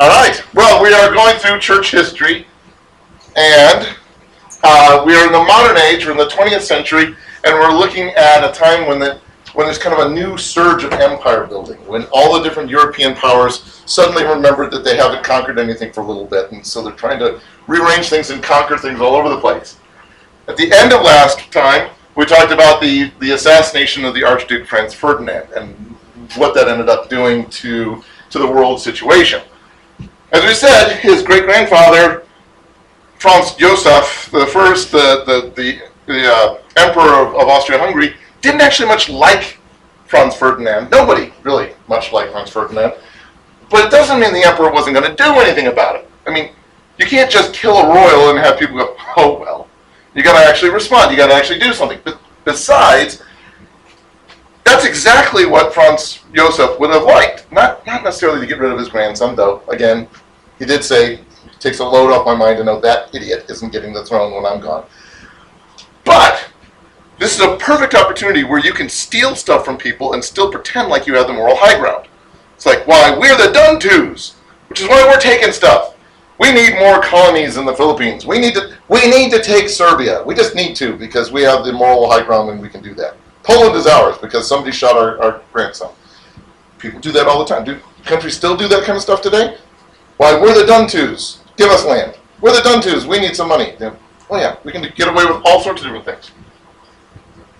All right. Well, we are going through church history, and uh, we are in the modern age. We're in the 20th century, and we're looking at a time when the when there's kind of a new surge of empire building, when all the different European powers suddenly remembered that they haven't conquered anything for a little bit, and so they're trying to rearrange things and conquer things all over the place. At the end of last time, we talked about the, the assassination of the Archduke Franz Ferdinand and what that ended up doing to, to the world situation. As we said, his great grandfather, Franz Joseph the First, the, the, the, the uh, Emperor of, of Austria Hungary, didn't actually much like Franz Ferdinand. Nobody really much liked Franz Ferdinand. But it doesn't mean the emperor wasn't going to do anything about it. I mean, you can't just kill a royal and have people go, oh, well. You got to actually respond. You got to actually do something. But besides, that's exactly what Franz Josef would have liked. Not, not necessarily to get rid of his grandson, though. Again, he did say, takes a load off my mind to know that idiot isn't getting the throne when I'm gone. But this is a perfect opportunity where you can steal stuff from people and still pretend like you have the moral high ground. It's like, why, we're the Dun-Tus, which is why we're taking stuff. We need more colonies in the Philippines. We need to we need to take Serbia. We just need to because we have the moral high ground and we can do that. Poland is ours because somebody shot our, our grandson. People do that all the time. Do countries still do that kind of stuff today? Why, we're the Dun-Tus. Give us land. We're the Dun-Tus. We need some money. Oh yeah, we can get away with all sorts of different things.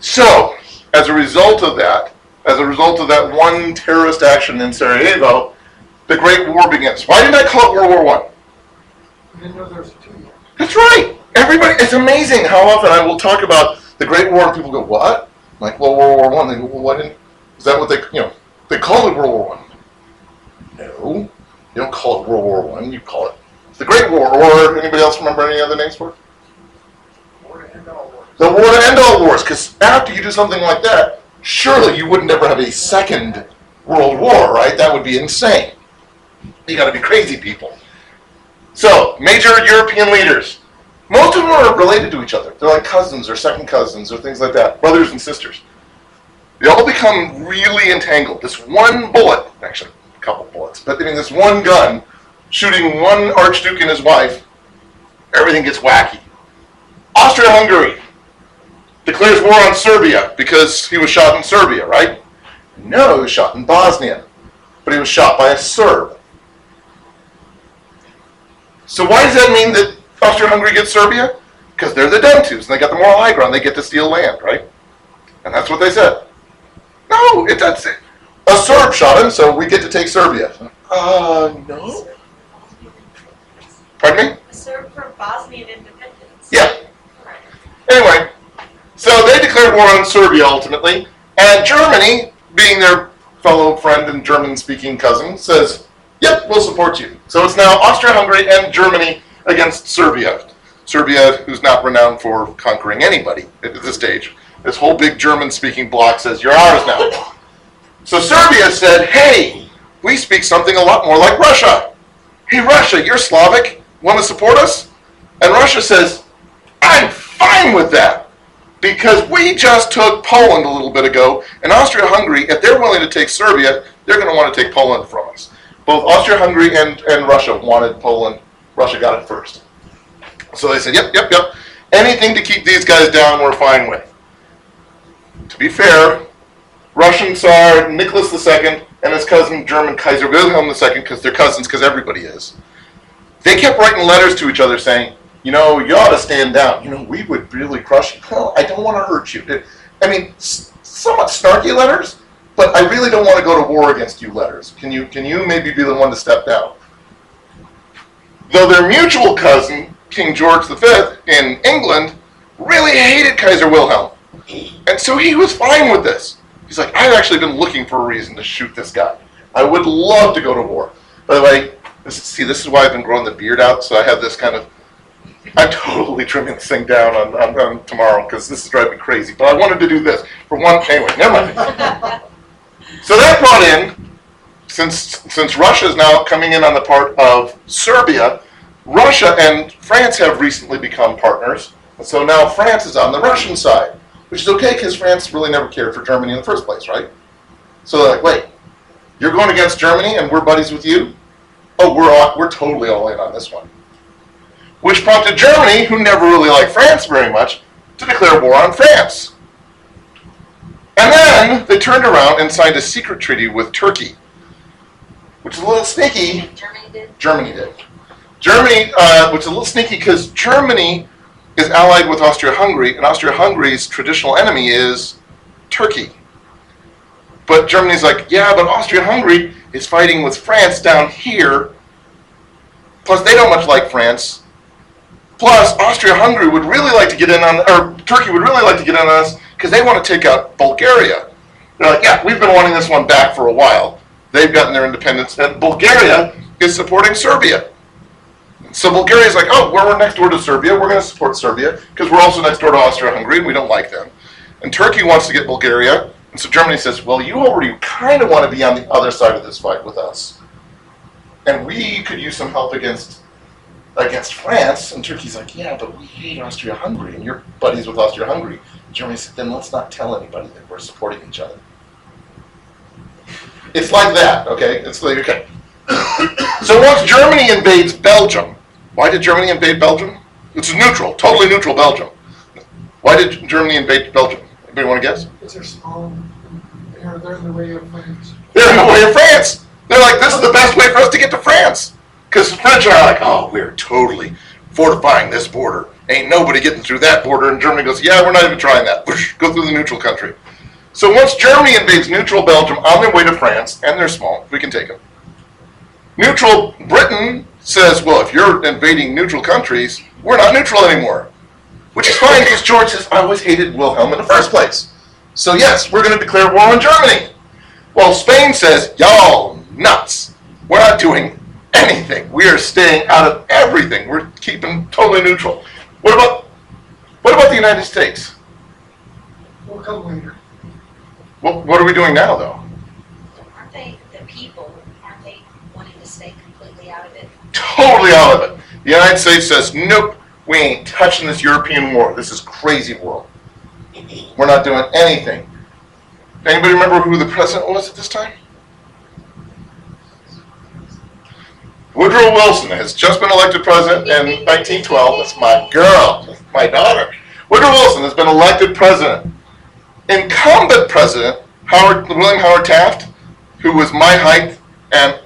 So, as a result of that, as a result of that one terrorist action in Sarajevo, the Great War begins. Why didn't I call it World War One? I didn't know there was a two. That's right. Everybody, it's amazing how often I will talk about the Great War and people go, "What?" I'm like, well, World War One. They go, "Well, why didn't?" Is that what they, you know, they call it World War One? No, you don't call it World War One. You call it the Great War. Or anybody else remember any other names for it? War to end all wars. The war to end all wars. Because after you do something like that, surely you wouldn't ever have a second World War, right? That would be insane. You got to be crazy people. So, major European leaders. Most of them are related to each other. They're like cousins or second cousins or things like that, brothers and sisters. They all become really entangled. This one bullet, actually, couple bullets, but I mean, this one gun shooting one archduke and his wife, everything gets wacky. Austria-Hungary declares war on Serbia because he was shot in Serbia, right? No, he was shot in Bosnia, but he was shot by a Serb. So why does that mean that Austria-Hungary gets Serbia? Because they're the Dun-Tus, and they got the moral high ground. They get to steal land, right? And that's what they said. No, it doesn't. A Serb shot him, so we get to take Serbia. Uh, no. Pardon me? Served for Bosnian independence. Yeah. Anyway, so they declared war on Serbia ultimately, and Germany, being their fellow friend and German-speaking cousin, says, "Yep, we'll support you." So it's now Austria-Hungary and Germany against Serbia. Serbia, who's not renowned for conquering anybody at this stage, this whole big German-speaking bloc says, "You're ours now." So Serbia said, "Hey, we speak something a lot more like Russia. Hey, Russia, you're Slavic. Want to support us?" And Russia says, "I'm fine with that." because we just took Poland a little bit ago, and Austria-Hungary, if they're willing to take Serbia, they're going to want to take Poland from us. Both Austria-Hungary and, and Russia wanted Poland. Russia got it first. So they said, yep, yep, yep. Anything to keep these guys down, we're fine with. To be fair, Russian Tsar Nicholas II and his cousin German Kaiser Wilhelm II, because they're cousins, because everybody is, they kept writing letters to each other saying, you know, you ought to stand down. You know, we would really crush you. Well, I don't want to hurt you. I mean, somewhat snarky letters, but I really don't want to go to war against you letters. Can you, can you maybe be the one to step down? Though their mutual cousin, King George V in England, really hated Kaiser Wilhelm. And so he was fine with this. He's like, I've actually been looking for a reason to shoot this guy. I would love to go to war. By the way, this is, see, this is why I've been growing the beard out, so I have this kind of I'm totally trimming this thing down on, on, on tomorrow because this is driving me crazy. But I wanted to do this for one. Anyway, never mind. so that brought in, since since Russia is now coming in on the part of Serbia, Russia and France have recently become partners. And so now France is on the Russian side, which is okay because France really never cared for Germany in the first place, right? So they're like, wait, you're going against Germany and we're buddies with you? oh, we're all, we're totally all in on this one. Which prompted Germany, who never really liked France very much, to declare war on France. And then they turned around and signed a secret treaty with Turkey, which is a little sneaky. Germany did? Germany did. Germany, uh, which is a little sneaky because Germany is allied with Austria-Hungary, and Austria-Hungary's traditional enemy is Turkey. But Germany's like, yeah, but Austria-Hungary is fighting with France down here. Plus, they don't much like France. Plus, Austria-Hungary would really like to get in on, or Turkey would really like to get in on us because they want to take out Bulgaria. They're like, yeah, we've been wanting this one back for a while. They've gotten their independence, and Bulgaria is supporting Serbia. So Bulgaria's like, oh, well, we're next door to Serbia. We're going to support Serbia because we're also next door to Austria-Hungary, and we don't like them. And Turkey wants to get Bulgaria, and so Germany says, well, you already kind of want to be on the other side of this fight with us, and we could use some help against against France. And Turkey's like, yeah, but we hate Austria-Hungary, and you're buddies with Austria-Hungary. Germany said, then let's not tell anybody that we're supporting each other. It's like that, okay? It's like okay. So once Germany invades Belgium, why did Germany invade Belgium? It's neutral, totally neutral Belgium. Why did Germany invade Belgium? Anybody want to guess? Because they're small, they're, they're in the way of France. They're in the way of France. They're like, this is the best way for us to get to France. Because the French are like, oh, we're totally fortifying this border. Ain't nobody getting through that border. And Germany goes, yeah, we're not even trying that. Go through the neutral country. So once Germany invades neutral Belgium on their way to France, and they're small, we can take them. Neutral Britain says, well, if you're invading neutral countries, we're not neutral anymore. Which is fine because George says, I always hated Wilhelm in the first place. So yes, we're going to declare war on Germany. Well, Spain says, y'all nuts. We're not doing anything. We are staying out of everything. We're keeping totally neutral. What about what about the United States? We'll come later. Well, what are we doing now, though? Aren't they, the people, aren't they wanting to stay completely out of it? Totally out of it. The United States says, nope, we ain't touching this European war. This is crazy world. We're not doing anything. Anybody remember who the president was at this time? Woodrow Wilson has just been elected president in 1912. That's my girl, That's my daughter. Woodrow Wilson has been elected president. Incumbent president Howard William Howard Taft, who was my height and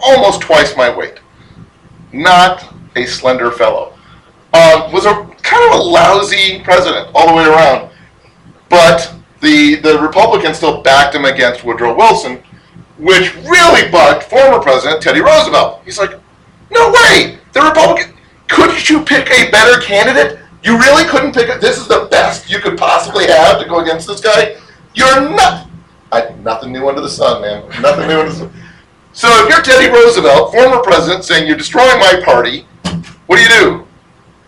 almost twice my weight, not a slender fellow, uh, was a kind of a lousy president all the way around. But the the Republicans still backed him against Woodrow Wilson, which really bugged former President Teddy Roosevelt. He's like, no way, the Republican, couldn't you pick a better candidate? You really couldn't pick a, this is the best you could possibly have to go against this guy? You're not, I, nothing new under the sun, man, nothing new under the sun. So if you're Teddy Roosevelt, former president, saying you're destroying my party, what do you do?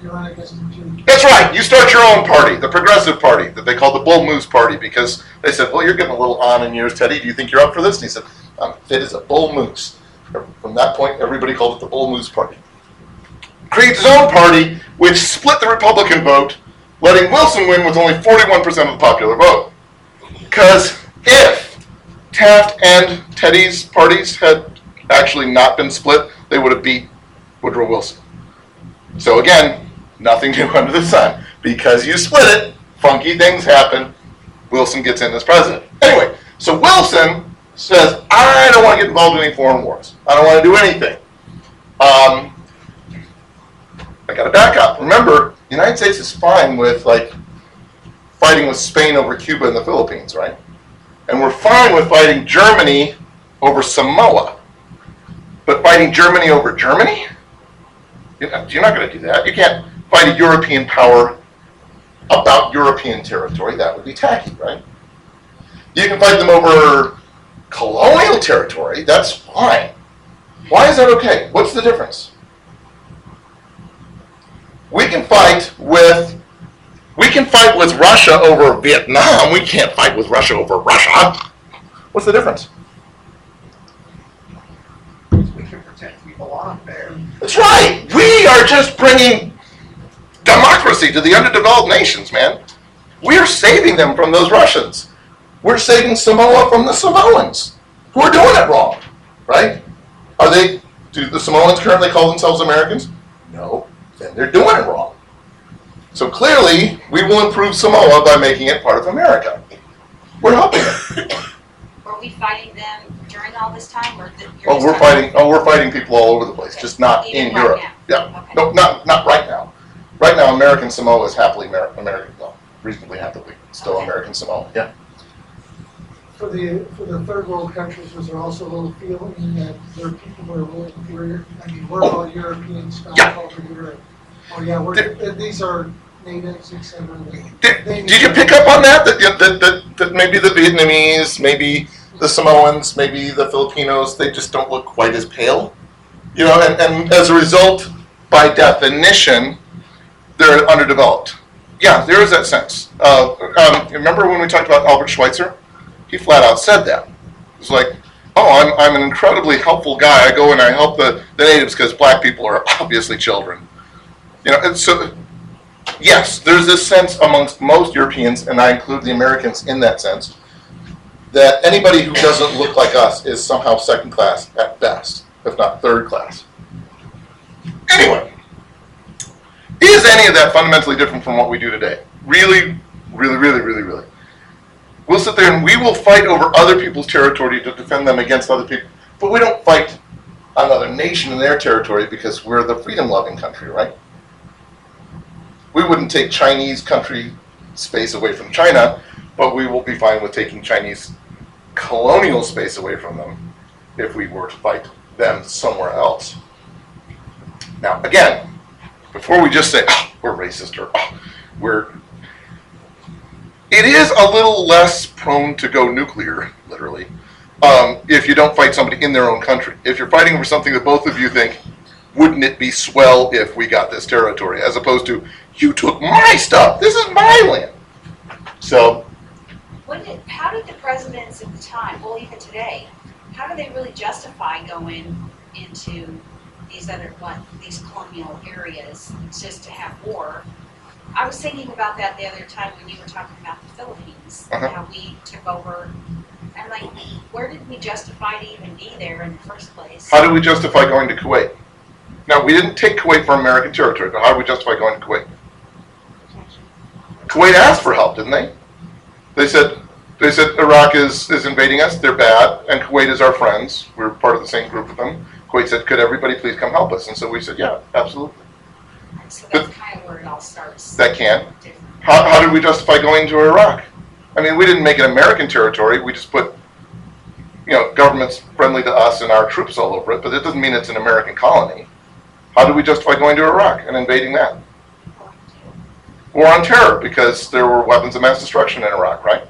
You run against them too. That's right. You start your own party, the Progressive Party, that they call the Bull Moose Party, because they said, "Well, you're getting a little on in years, Teddy. Do you think you're up for this?" And he said, um, "I'm fit as a bull moose." From that point, everybody called it the Bull Moose Party. Creates his own party, which split the Republican vote, letting Wilson win with only 41% of the popular vote. Because if Taft and Teddy's parties had actually not been split, they would have beat Woodrow Wilson. So again, nothing new under the sun. Because you split it, funky things happen. Wilson gets in as president. Anyway, so Wilson says, I don't want to get involved in any foreign wars. I don't want to do anything. Um, I got to back up. Remember, the United States is fine with like fighting with Spain over Cuba and the Philippines, right? And we're fine with fighting Germany over Samoa. But fighting Germany over Germany? You're not, not going to do that. You can't fight a European power about European territory. That would be tacky, right? You can fight them over colonial territory. That's fine. Why is that okay? What's the difference? We can fight with we can fight with Russia over Vietnam. We can't fight with Russia over Russia. What's the difference? We can there. That's right. We are just bringing democracy to the underdeveloped nations, man. We're saving them from those Russians. We're saving Samoa from the Samoans who are doing it wrong, right? Are they Do the Samoans currently call themselves Americans? No. Then they're doing it wrong. So clearly, we will improve Samoa by making it part of America. We're helping it. Were we fighting them during all this time, or? the- you're Oh, just we're talking- fighting. Oh, we're fighting people all over the place, just not Even in right Europe. now? Yeah. Okay. No, not not right now. Right now, American Samoa is happily Amer- American, well, reasonably happily still Okay. American Samoa. Yeah. For the, for the third world countries, was there also a little feeling that there are people who are willing to, I mean, we're oh. all European style Yeah. over Europe. Oh, yeah, we're, these are did you pick up on that? That, that, that, that maybe the Vietnamese, maybe the Samoans, maybe the Filipinos, they just don't look quite as pale? You know, and, and as a result, by definition, they're underdeveloped. Yeah, there is that sense. Uh, um, remember when we talked about Albert Schweitzer? He flat out said that. It's like, oh, I'm, I'm an incredibly helpful guy. I go and I help the, the natives because black people are obviously children. You know, and so yes, there's this sense amongst most Europeans, and I include the Americans in that sense, that anybody who doesn't look like us is somehow second class at best, if not third class. Anyway, is any of that fundamentally different from what we do today? Really, really, really, really, really. We'll sit there and we will fight over other people's territory to defend them against other people, but we don't fight another nation in their territory because we're the freedom loving country, right? We wouldn't take Chinese country space away from China, but we will be fine with taking Chinese colonial space away from them if we were to fight them somewhere else. Now, again, before we just say, oh, we're racist or oh, we're. It is a little less prone to go nuclear, literally, um, if you don't fight somebody in their own country. If you're fighting over something that both of you think, wouldn't it be swell if we got this territory, as opposed to, you took my stuff. This is my land. So What did, how did the presidents at the time, well, even today, how do they really justify going into these other, what, these colonial areas just to have war? I was thinking about that the other time when you were talking about the Philippines, Uh-huh. how we took over. I'm like, where did we justify to even be there in the first place? how do we justify going to Kuwait? Now we didn't take Kuwait for American territory, but how do we justify going to Kuwait? Kuwait asked for help, didn't they? They said they said Iraq is, is invading us, they're bad, and Kuwait is our friends. We're part of the same group with them. Kuwait said, Could everybody please come help us? And so we said, Yeah, absolutely. So that's kind of where it all starts. That can. How, how did we justify going to Iraq? I mean, we didn't make it American territory. We just put, you know, governments friendly to us and our troops all over it, but it doesn't mean it's an American colony. How do we justify going to Iraq and invading that? War on terror, because there were weapons of mass destruction in Iraq, right?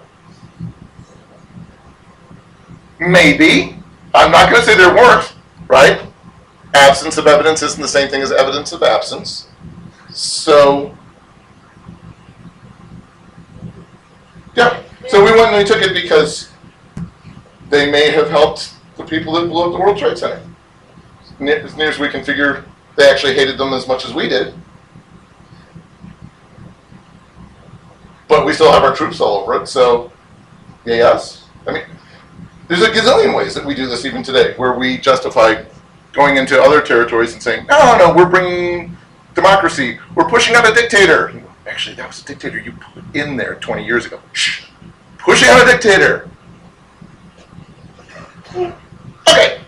Maybe. I'm not going to say there weren't, right? Absence of evidence isn't the same thing as evidence of absence. So, yeah. So we went and we took it because they may have helped the people that blew up the World Trade Center. As near as we can figure, they actually hated them as much as we did. But we still have our troops all over it, so us. I mean, there's a gazillion ways that we do this even today, where we justify going into other territories and saying, no, no, we're bringing democracy. We're pushing out a dictator. Actually, that was a dictator you put in there 20 years ago. Shh. Pushing out a dictator. Okay.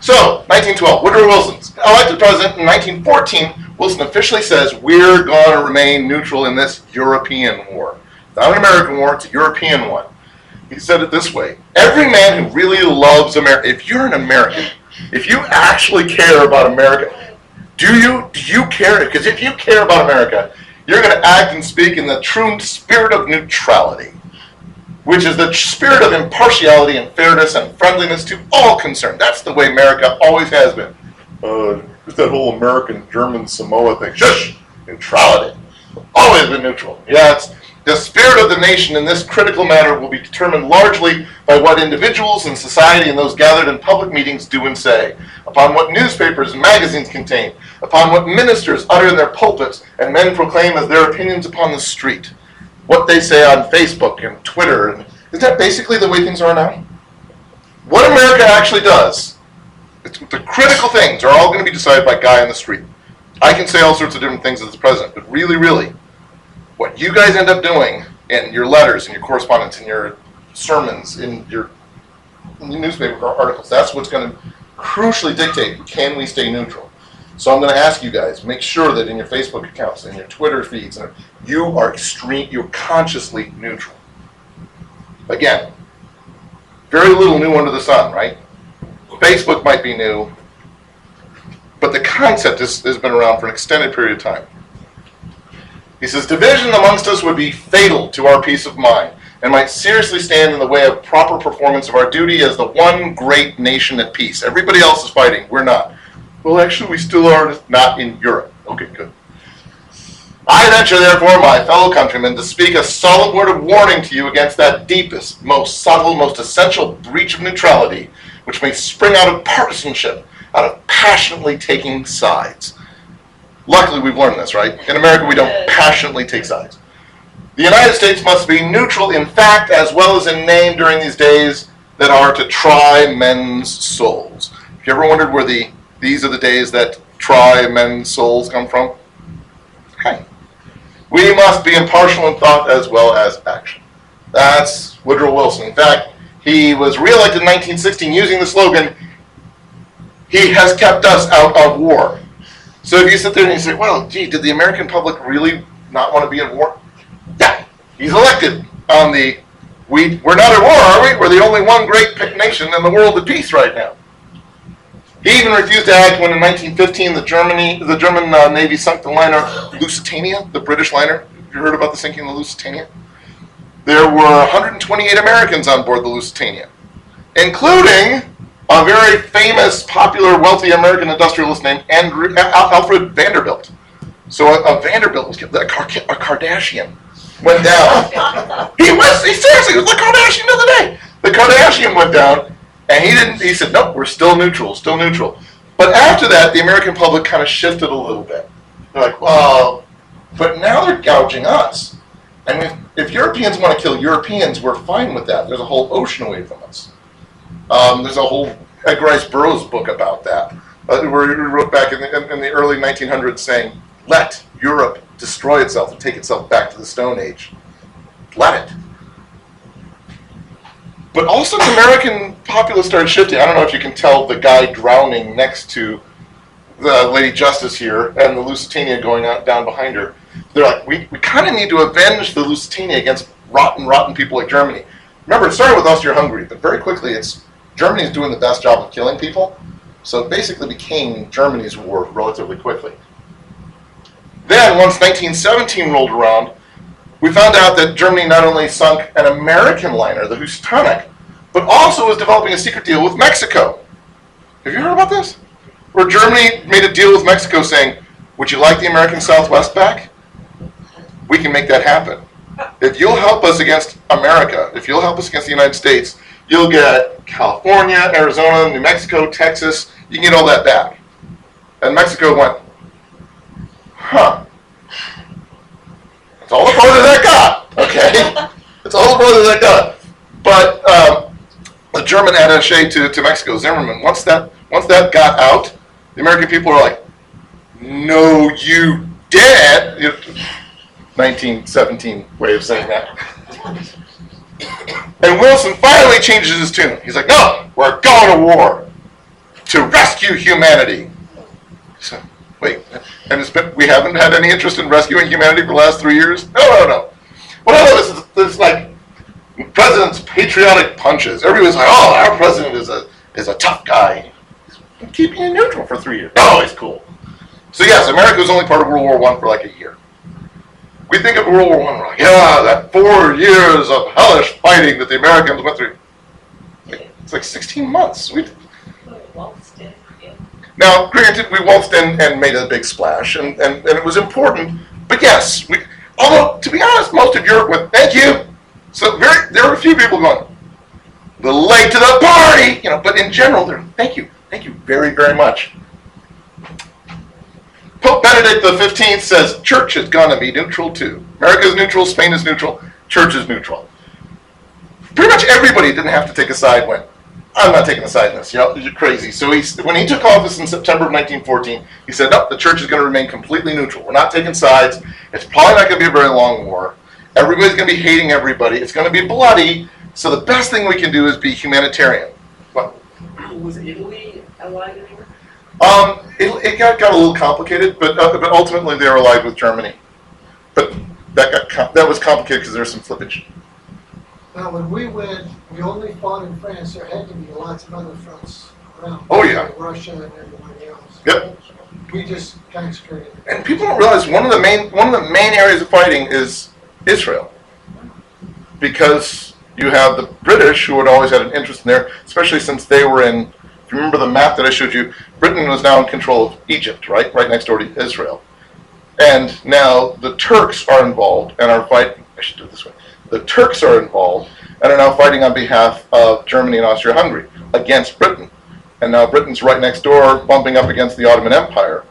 So, 1912, Woodrow Wilson's elected president in 1914. Wilson officially says, We're going to remain neutral in this European war. Not an American war, it's a European one. He said it this way Every man who really loves America, if you're an American, if you actually care about America, do you do you care? Because if you care about America, you're going to act and speak in the true spirit of neutrality, which is the spirit of impartiality and fairness and friendliness to all concerned. That's the way America always has been. Uh, it's that whole American German Samoa thing. Shush! Neutrality. Always been neutral. Yeah, it's the spirit of the nation in this critical matter will be determined largely by what individuals and society and those gathered in public meetings do and say, upon what newspapers and magazines contain, upon what ministers utter in their pulpits and men proclaim as their opinions upon the street, what they say on Facebook and Twitter. And isn't that basically the way things are now? What America actually does the critical things are all going to be decided by guy on the street. I can say all sorts of different things as the president, but really, really, what you guys end up doing in your letters, in your correspondence, in your sermons, in your newspaper articles, that's what's going to crucially dictate can we stay neutral. So I'm going to ask you guys, make sure that in your Facebook accounts, in your Twitter feeds, and you are extreme, you're consciously neutral. Again, very little new under the sun, right? Facebook might be new, but the concept has been around for an extended period of time. He says, division amongst us would be fatal to our peace of mind and might seriously stand in the way of proper performance of our duty as the one great nation at peace. Everybody else is fighting, we're not. Well, actually, we still are not in Europe. Okay, good. I venture, therefore, my fellow countrymen, to speak a solemn word of warning to you against that deepest, most subtle, most essential breach of neutrality, which may spring out of partisanship, out of passionately taking sides. Luckily, we've learned this, right? In America, we don't passionately take sides. The United States must be neutral in fact as well as in name during these days that are to try men's souls. If you ever wondered where the these are the days that try men's souls come from? Okay. We must be impartial in thought as well as action. That's Woodrow Wilson. In fact, he was reelected in 1916 using the slogan, He has kept us out of war. So if you sit there and you say, well, gee, did the American public really not want to be at war? Yeah, he's elected on the, we, we're not at war, are we? We're the only one great nation in the world at peace right now. He even refused to act when in 1915 the Germany, the German uh, Navy sunk the liner Lusitania, the British liner. You heard about the sinking of the Lusitania? There were 128 Americans on board the Lusitania, including a very famous, popular, wealthy American industrialist named Andrew, Al- Alfred Vanderbilt. So a, a Vanderbilt was killed. A, Car- a Kardashian went down. he was he seriously was the Kardashian of the day. The Kardashian went down, and he didn't. He said, "Nope, we're still neutral, still neutral." But after that, the American public kind of shifted a little bit. They're like, "Well," but now they're gouging us. And if, if Europeans want to kill Europeans, we're fine with that. There's a whole ocean away from us. Um, there's a whole Edgar Rice Burroughs book about that, uh, where he wrote back in the, in, in the early 1900s saying, "Let Europe destroy itself and take itself back to the Stone Age. Let it." But also, the American populace started shifting. I don't know if you can tell the guy drowning next to the Lady Justice here and the Lusitania going out down behind her. They're like, we, we kind of need to avenge the Lusitania against rotten, rotten people like Germany. Remember, it started with Austria-Hungary, but very quickly, it's Germany's doing the best job of killing people. So it basically became Germany's war relatively quickly. Then, once 1917 rolled around, we found out that Germany not only sunk an American liner, the Housatonic, but also was developing a secret deal with Mexico. Have you heard about this? Where Germany made a deal with Mexico saying, Would you like the American Southwest back? We can make that happen. If you'll help us against America, if you'll help us against the United States, you'll get California, Arizona, New Mexico, Texas, you can get all that back. And Mexico went, Huh. That's all the further that got, okay? That's all the further that got. But um, the German attaché to, to Mexico, Zimmerman, once that once that got out, the American people are like, "No, you dead." 1917 way of saying that. And Wilson finally changes his tune. He's like, "No, we're going to war to rescue humanity." So, wait, and it's been, we haven't had any interest in rescuing humanity for the last three years? No, no, no. What I love is this like president's patriotic punches. Everybody's like, "Oh, our president is a is a tough guy." He's keeping it neutral for three years. Oh, he's cool. So yes, America was only part of World War One for like a year. We think of World War One, like, yeah, that four years of hellish fighting that the Americans went through. It's like 16 months. We now, granted, we waltzed in and made a big splash, and, and, and it was important. But yes, we, although to be honest, most of Europe went, "Thank you." So very, there were a few people going, "A little late to the party," you know. But in general, they're, "Thank you, thank you very, very much." Pope Benedict XV says church is gonna be neutral too. America is neutral, Spain is neutral, church is neutral. Pretty much everybody didn't have to take a side when I'm not taking a side in this. You know, you're crazy. So he's, when he took office in September of 1914, he said, no, the church is going to remain completely neutral. We're not taking sides. It's probably not going to be a very long war. Everybody's going to be hating everybody. It's going to be bloody. So the best thing we can do is be humanitarian. Was Italy allied anywhere? Um, it, it got, got a little complicated, but uh, but ultimately they were allied with Germany. But that got com- that was complicated because there was some flippage. Now, when we went, we only fought in France, there had to be lots of other fronts around. Oh, yeah. like Russia and everybody else. Yep. We just concentrated. And people don't realize one of the main one of the main areas of fighting is Israel, because you have the British who had always had an interest in there, especially since they were in. If you remember the map that I showed you, Britain was now in control of Egypt, right, right next door to Israel, and now the Turks are involved and are fighting. I should do it this way. The Turks are involved and are now fighting on behalf of Germany and Austria-Hungary against Britain, and now Britain's right next door, bumping up against the Ottoman Empire.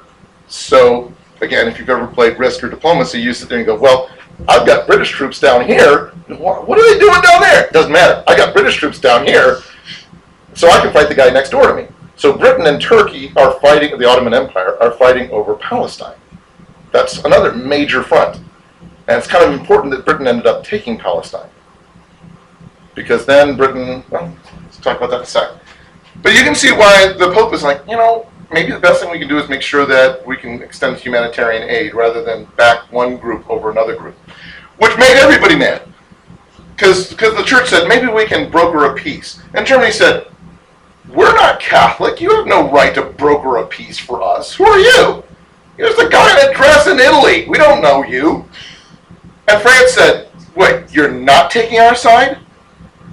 So again, if you've ever played Risk or Diplomacy, you sit there and go, well, I've got British troops down here. What are they doing down there? Doesn't matter. I got British troops down here, so I can fight the guy next door to me. So Britain and Turkey are fighting, the Ottoman Empire are fighting over Palestine. That's another major front. And it's kind of important that Britain ended up taking Palestine. Because then Britain, well, let's talk about that in a sec. But you can see why the Pope is like, you know, maybe the best thing we can do is make sure that we can extend humanitarian aid rather than back one group over another group, which made everybody mad. Because the church said, maybe we can broker a peace. And Germany said, we're not Catholic. You have no right to broker a peace for us. Who are you? You're a guy in a dress in Italy. We don't know you. And France said, wait, you're not taking our side?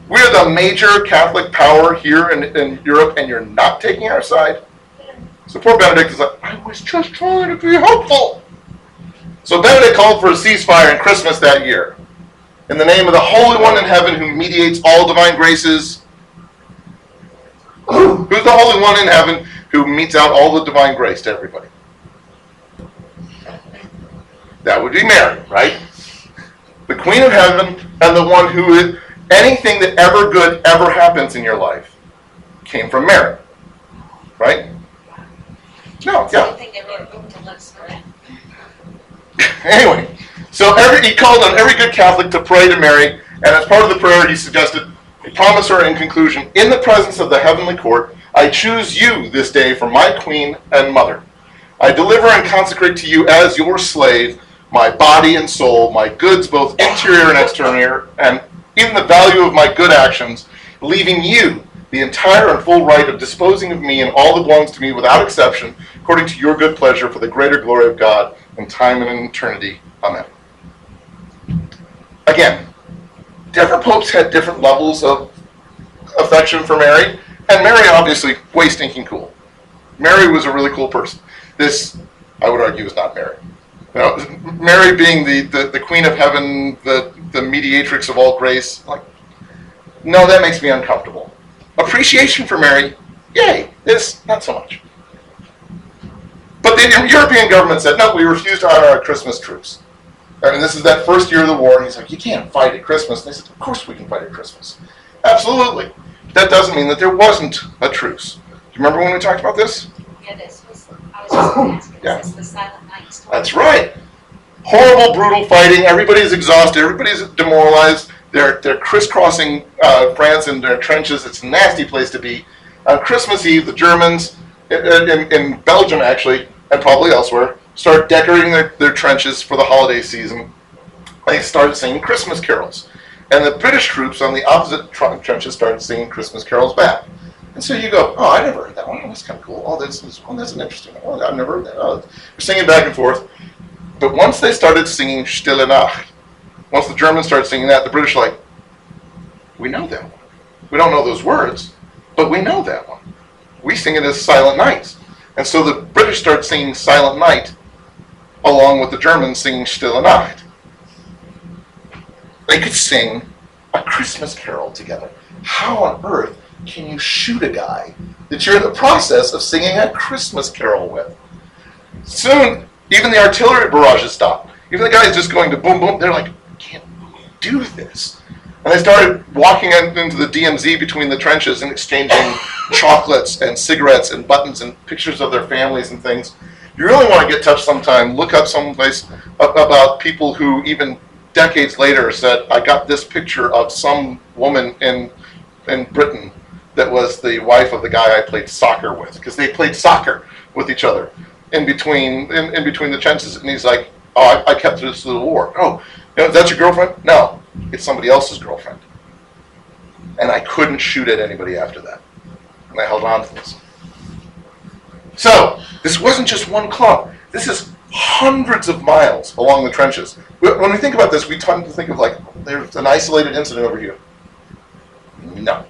We're the major Catholic power here in, in Europe, and you're not taking our side? So poor Benedict is like, I was just trying to be helpful. So Benedict called for a ceasefire in Christmas that year. In the name of the Holy One in heaven who mediates all divine graces. Who's the Holy One in heaven who metes out all the divine grace to everybody? That would be Mary, right? The Queen of Heaven and the one who is anything that ever good ever happens in your life came from Mary. Right? No, yeah. Same thing they wrote into Anyway, so every, he called on every good Catholic to pray to Mary, and as part of the prayer, he suggested, he promised her in conclusion, in the presence of the heavenly court, I choose you this day for my queen and mother. I deliver and consecrate to you as your slave my body and soul, my goods both interior and exterior, and even the value of my good actions, leaving you the entire and full right of disposing of me and all that belongs to me without exception, according to your good pleasure for the greater glory of God in time and in eternity. Amen. Again, different popes had different levels of affection for Mary, and Mary obviously way stinking cool. Mary was a really cool person. This, I would argue, is not Mary. Know, Mary being the, the, the queen of heaven, the, the mediatrix of all grace, like, no, that makes me uncomfortable. Appreciation for Mary, yay. This, not so much. But the European government said, no, we refuse to honor our Christmas truce. I mean, this is that first year of the war, and he's like, you can't fight at Christmas. And they said, of course we can fight at Christmas. Absolutely. That doesn't mean that there wasn't a truce. Do you remember when we talked about this? Yeah, this was, I was just gonna ask, Yeah. is the Silent Night story? That's right. Horrible, brutal fighting. Everybody's exhausted. Everybody's demoralized. They're they're crisscrossing uh, France in their trenches. It's a nasty place to be. On Christmas Eve, the Germans in, in, in Belgium actually, and probably elsewhere, start decorating their, their trenches for the holiday season. They start singing Christmas carols, and the British troops on the opposite tr- trenches started singing Christmas carols back. And so you go, oh, I never heard that one. Oh, that's kind of cool. Oh, this is, oh, that's an interesting one. Oh, I've never heard that. Oh, they're singing back and forth. But once they started singing Stille Nacht, once the Germans started singing that, the British are like, we know that one. We don't know those words, but we know that one. We sing it as Silent Night. And so the British start singing Silent Night along with the Germans singing Stille Nacht. They could sing a Christmas carol together. How on earth can you shoot a guy that you're in the process of singing a Christmas carol with? Soon, even the artillery barrages stop. Even the guys just going to boom boom, they're like, can't do this. And they started walking into the DMZ between the trenches and exchanging chocolates and cigarettes and buttons and pictures of their families and things. You really want to get touched sometime, look up someplace about people who even decades later said, I got this picture of some woman in, in Britain that was the wife of the guy I played soccer with, because they played soccer with each other in between in, in between the trenches. And he's like, "Oh, I, I kept this through the war. Oh, you know, that's your girlfriend? No, it's somebody else's girlfriend." And I couldn't shoot at anybody after that, and I held on to this. So this wasn't just one club. This is hundreds of miles along the trenches. When we think about this, we tend to think of like there's an isolated incident over here. No.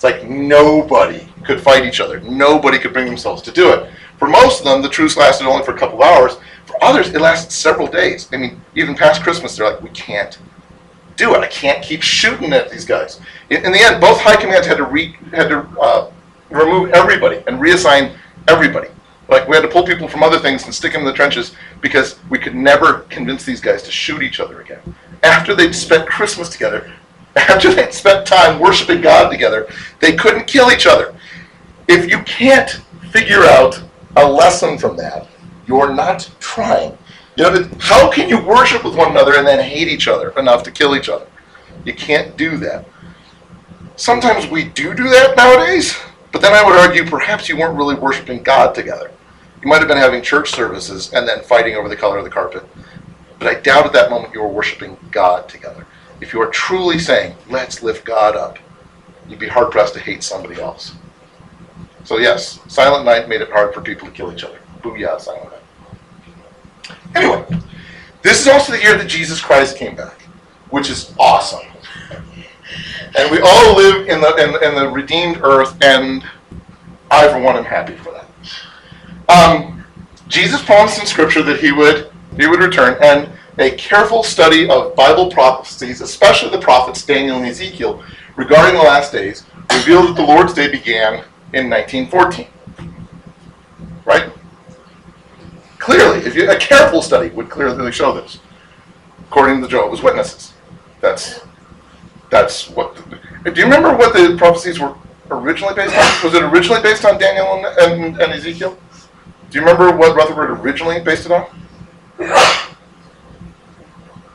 It's like nobody could fight each other. Nobody could bring themselves to do it. For most of them, the truce lasted only for a couple of hours. For others, it lasted several days. I mean, even past Christmas, they're like, we can't do it. I can't keep shooting at these guys. In, in the end, both high commands had to re, had to uh, remove everybody and reassign everybody. Like we had to pull people from other things and stick them in the trenches because we could never convince these guys to shoot each other again. After they'd spent Christmas together, after they'd spent time worshiping God together, they couldn't kill each other. If you can't figure out a lesson from that, you're not trying. You know, how can you worship with one another and then hate each other enough to kill each other? You can't do that. Sometimes we do do that nowadays, but then I would argue perhaps you weren't really worshiping God together. You might have been having church services and then fighting over the color of the carpet. But I doubt at that moment you were worshiping God together. If you are truly saying, let's lift God up, you'd be hard pressed to hate somebody else. So, yes, Silent Night made it hard for people to kill each other. Booyah, Silent Night. Anyway, this is also the year that Jesus Christ came back, which is awesome. And we all live in the, in, in the redeemed earth, and I, for one, am happy for that. Um, Jesus promised in Scripture that he would he would return, and a careful study of Bible prophecies, especially the prophets Daniel and Ezekiel, regarding the last days, revealed that the Lord's Day began in 1914. Right? Clearly, if you, a careful study would clearly show this, according to the Jehovah's Witnesses. That's that's what. The, do you remember what the prophecies were originally based on? Was it originally based on Daniel and, and, and Ezekiel? Do you remember what Rutherford originally based it on?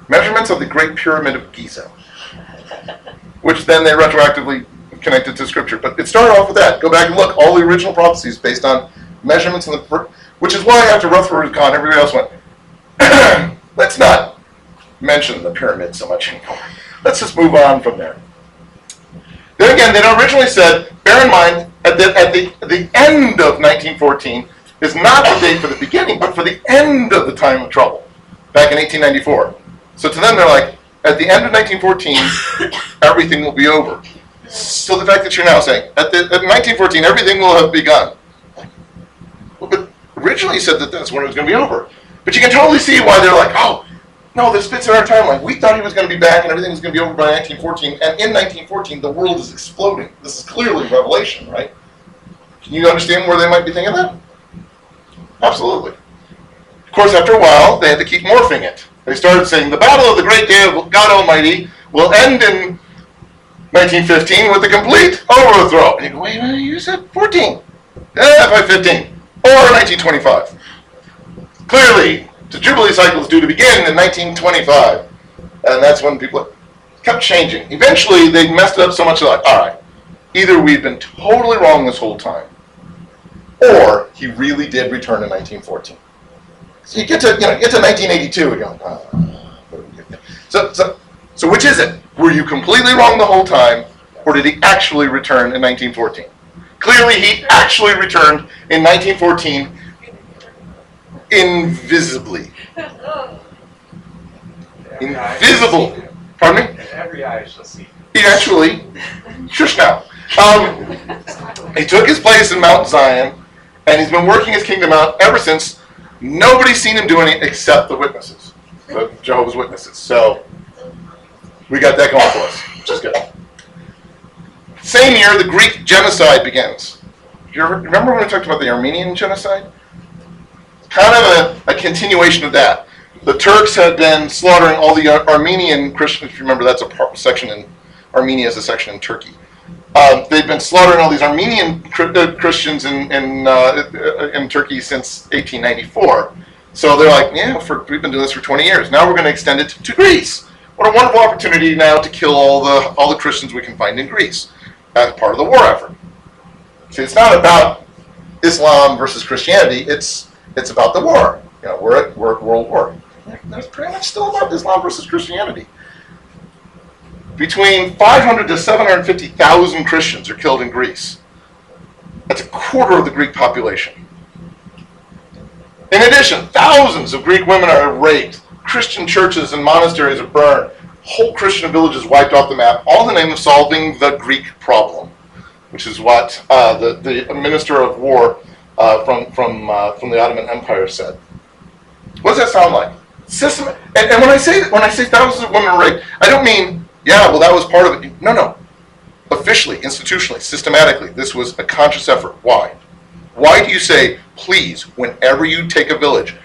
Measurements of the Great Pyramid of Giza, which then they retroactively connected to Scripture. But it started off with that. Go back and look. All the original prophecies based on measurements in the, which is why after Rutherford was gone, everybody else went. Let's not mention the pyramid so much anymore. Let's just move on from there. Then again, they originally said, bear in mind, at the, at the, the end of 1914 is not the date for the beginning, but for the end of the time of trouble, back in 1894. So to them, they're like, at the end of 1914, everything will be over. So the fact that you're now saying, at, the, at 1914, everything will have begun. Well, but originally you said that that's when it was going to be over. But you can totally see why they're like, oh, no, this fits in our timeline. We thought he was going to be back and everything was going to be over by 1914. And in 1914, the world is exploding. This is clearly Revelation, right? Can you understand where they might be thinking that? Absolutely. Of course, after a while, they had to keep morphing it. They started saying the battle of the great day of God Almighty will end in 1915 with a complete overthrow. And you go, wait a minute, you said 14. Eh, by 15. Or 1925. Clearly, the Jubilee cycle is due to begin in 1925. And that's when people kept changing. Eventually, they messed it up so much, they're like, all right, either we've been totally wrong this whole time, or he really did return in 1914. So you get to, you know, get to 1982 and oh, did we get? So, so, so which is it? Were you completely wrong the whole time, or did he actually return in 1914? Clearly, he actually returned in 1914 invisibly. Invisible. Pardon me? Every eye shall see. He actually, shush now. Um, he took his place in Mount Zion, and he's been working his kingdom out ever since. Nobody's seen him do anything except the witnesses, the Jehovah's Witnesses. So we got that going for us, is good. Same year, the Greek genocide begins. You remember when we talked about the Armenian genocide? Kind of a, a continuation of that. The Turks had been slaughtering all the Ar- Armenian Christians. If you remember, that's a section in Armenia is a section in Turkey. Um, they've been slaughtering all these Armenian uh, Christians in in, uh, in Turkey since 1894. So they're like, yeah, we've been doing this for 20 years. Now we're going to extend it to Greece. What a wonderful opportunity now to kill all the all the Christians we can find in Greece as part of the war effort. See, it's not about Islam versus Christianity. It's it's about the war. You know, we're at, we're at World War. That's pretty much still about Islam versus Christianity. Between 500 to 750,000 Christians are killed in Greece. That's a quarter of the Greek population. In addition, thousands of Greek women are raped. Christian churches and monasteries are burned. Whole Christian villages wiped off the map, all in the name of solving the Greek problem, which is what uh, the, the minister of war uh, from, from, uh, from the Ottoman Empire said. What does that sound like? System, and, and when I say when I say thousands of women raped, I don't mean yeah, well that was part of it. No, no. Officially, institutionally, systematically, this was a conscious effort. Why? Why do you say, please, whenever you take a village,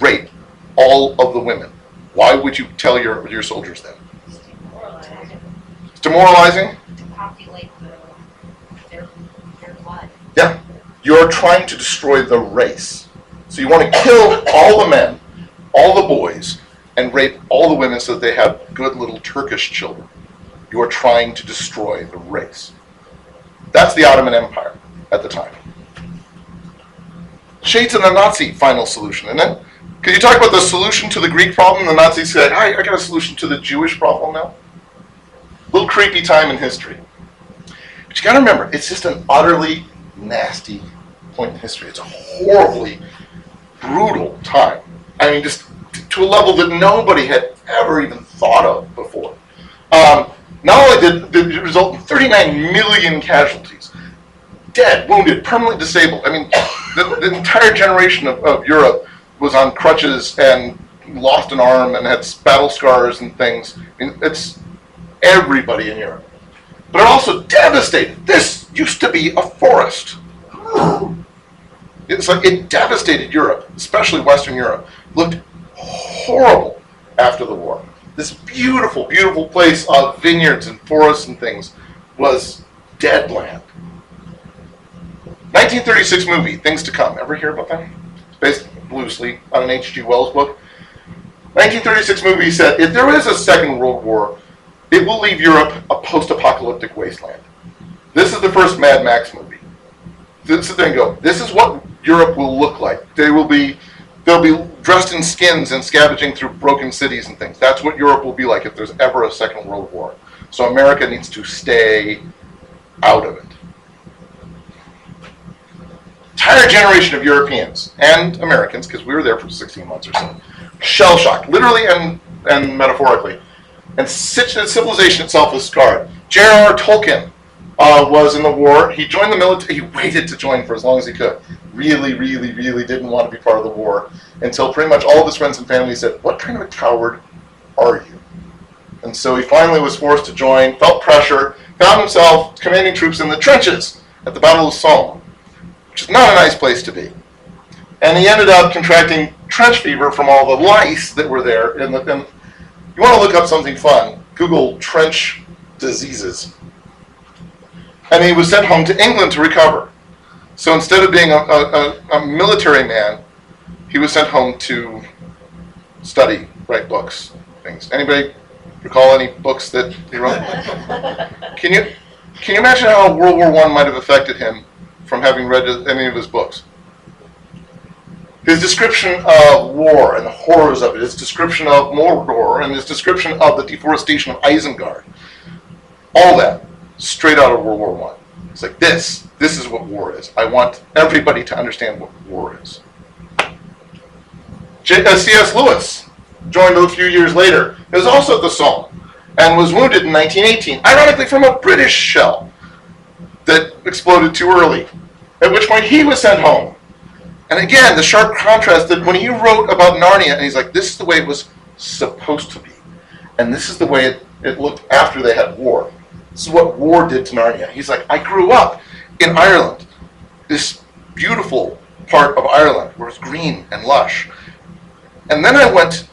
rape all of the women? Why would you tell your your soldiers that? It's demoralizing demoralizing. to populate their, their blood. Yeah. You're trying to destroy the race. So you want to kill all the men, all the boys, and rape all the women so that they have good little Turkish children. You are trying to destroy the race. That's the Ottoman Empire at the time. Shades of the Nazi final solution, isn't it? can you talk about the solution to the Greek problem? The Nazis said, "Hi, I got a solution to the Jewish problem now." Little creepy time in history. But you got to remember, it's just an utterly nasty point in history. It's a horribly brutal time. I mean, just to a level that nobody had ever even thought of before. Um, not only did, did it result in 39 million casualties, dead, wounded, permanently disabled. I mean, the, the entire generation of, of Europe was on crutches and lost an arm and had battle scars and things. I mean, it's everybody in Europe. But it also devastated. This used to be a forest. It's like it devastated Europe, especially Western Europe. Looked horrible after the war. This beautiful, beautiful place of vineyards and forests and things was dead land. 1936 movie, Things to Come. Ever hear about that? It's based loosely on an H.G. Wells book. 1936 movie said if there is a second world war, it will leave Europe a post-apocalyptic wasteland. This is the first Mad Max movie. This is the thing. Go. This is what Europe will look like. They will be, they'll be dressed in skins and scavenging through broken cities and things. That's what Europe will be like if there's ever a second world war. So America needs to stay out of it. Entire generation of Europeans and Americans, because we were there for 16 months or so, shell shocked, literally and and metaphorically and civilization itself was scarred. J.R.R. Tolkien uh, was in the war. He joined the military. He waited to join for as long as he could. Really, really, really didn't want to be part of the war until pretty much all of his friends and family said, "What kind of a coward are you?" And so he finally was forced to join. Felt pressure. Found himself commanding troops in the trenches at the Battle of Somme, which is not a nice place to be. And he ended up contracting trench fever from all the lice that were there in the. In, you want to look up something fun, Google trench diseases. And he was sent home to England to recover. So instead of being a, a, a, military man, he was sent home to study, write books, things. Anybody recall any books that he wrote? Can you can you imagine how World War One might have affected him from having read any of his books? His description of war and the horrors of it, his description of Mordor, and his description of the deforestation of Isengard, all that straight out of World War One. It's like this. This is what war is. I want everybody to understand what war is. Uh, C.S. Lewis joined a few years later. He was also at the Somme and was wounded in 1918, ironically from a British shell that exploded too early. At which point he was sent home. And again, the sharp contrast that when he wrote about Narnia, and he's like, this is the way it was supposed to be. And this is the way it, it looked after they had war. This is what war did to Narnia. He's like, I grew up in Ireland, this beautiful part of Ireland where it's green and lush. And then I went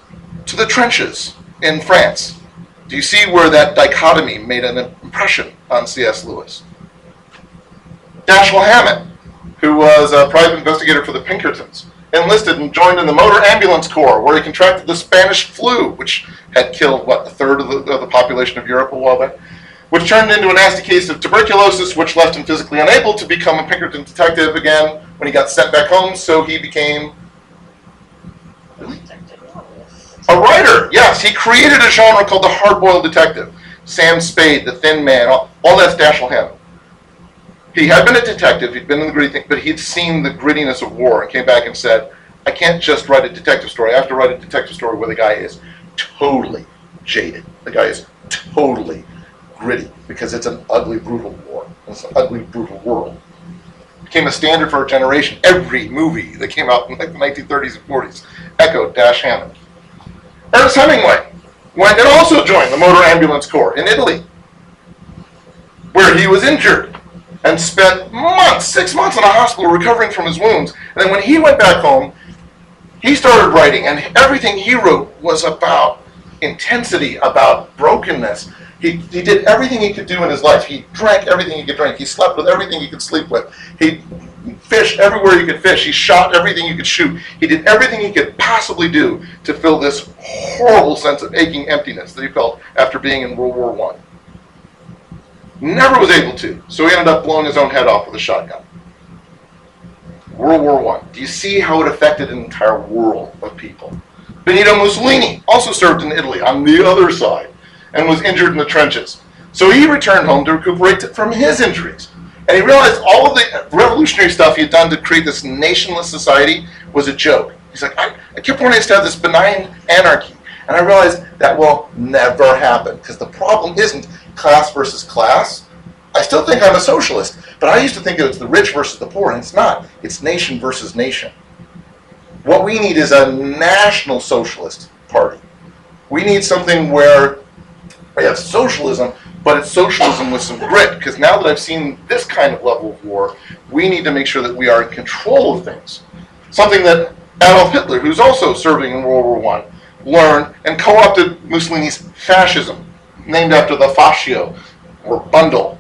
to the trenches in France. Do you see where that dichotomy made an impression on C.S. Lewis? Dashiell Hammett, who was a private investigator for the Pinkertons, enlisted and joined in the Motor Ambulance Corps, where he contracted the Spanish flu, which had killed, what, a third of the, of the population of Europe a while back? Which turned into a nasty case of tuberculosis, which left him physically unable to become a Pinkerton detective again when he got sent back home, so he became a writer. Yes, he created a genre called the hard-boiled detective. Sam Spade, the Thin Man, all, all that's Dashiell Hammett. He had been a detective, he'd been in the gritty thing, but he'd seen the grittiness of war and came back and said, I can't just write a detective story. I have to write a detective story where the guy is totally jaded. The guy is totally gritty because it's an ugly, brutal war. It's an ugly, brutal world. Became a standard for a generation. Every movie that came out in like the 1930s and 40s echoed Dash Hammett. Ernest Hemingway went and also joined the Motor Ambulance Corps in Italy, where he was injured and spent months, six months in a hospital recovering from his wounds. And then when he went back home, he started writing, and everything he wrote was about intensity, about brokenness. He, he did everything he could do in his life. He drank everything he could drink. He slept with everything he could sleep with. He fished everywhere he could fish. He shot everything he could shoot. He did everything he could possibly do to fill this horrible sense of aching emptiness that he felt after being in World War One. Never was able to, so he ended up blowing his own head off with a shotgun. World War One. Do you see how it affected an entire world of people? Benito Mussolini also served in Italy on the other side and was injured in the trenches. So he returned home to recuperate from his injuries. And he realized all of the revolutionary stuff he had done to create this nationless society was a joke. He's like, I, I kept wanting us to have this benign anarchy. And I realized that will never happen because the problem isn't class versus class. I still think I'm a socialist, but I used to think it was the rich versus the poor, and it's not. It's nation versus nation. What we need is a national socialist party. We need something where we have socialism, but it's socialism with some grit. Because now that I've seen this kind of level of war, we need to make sure that we are in control of things. Something that Adolf Hitler, who's also serving in World War One, learned and co-opted Mussolini's fascism, named after the fascio, or bundle.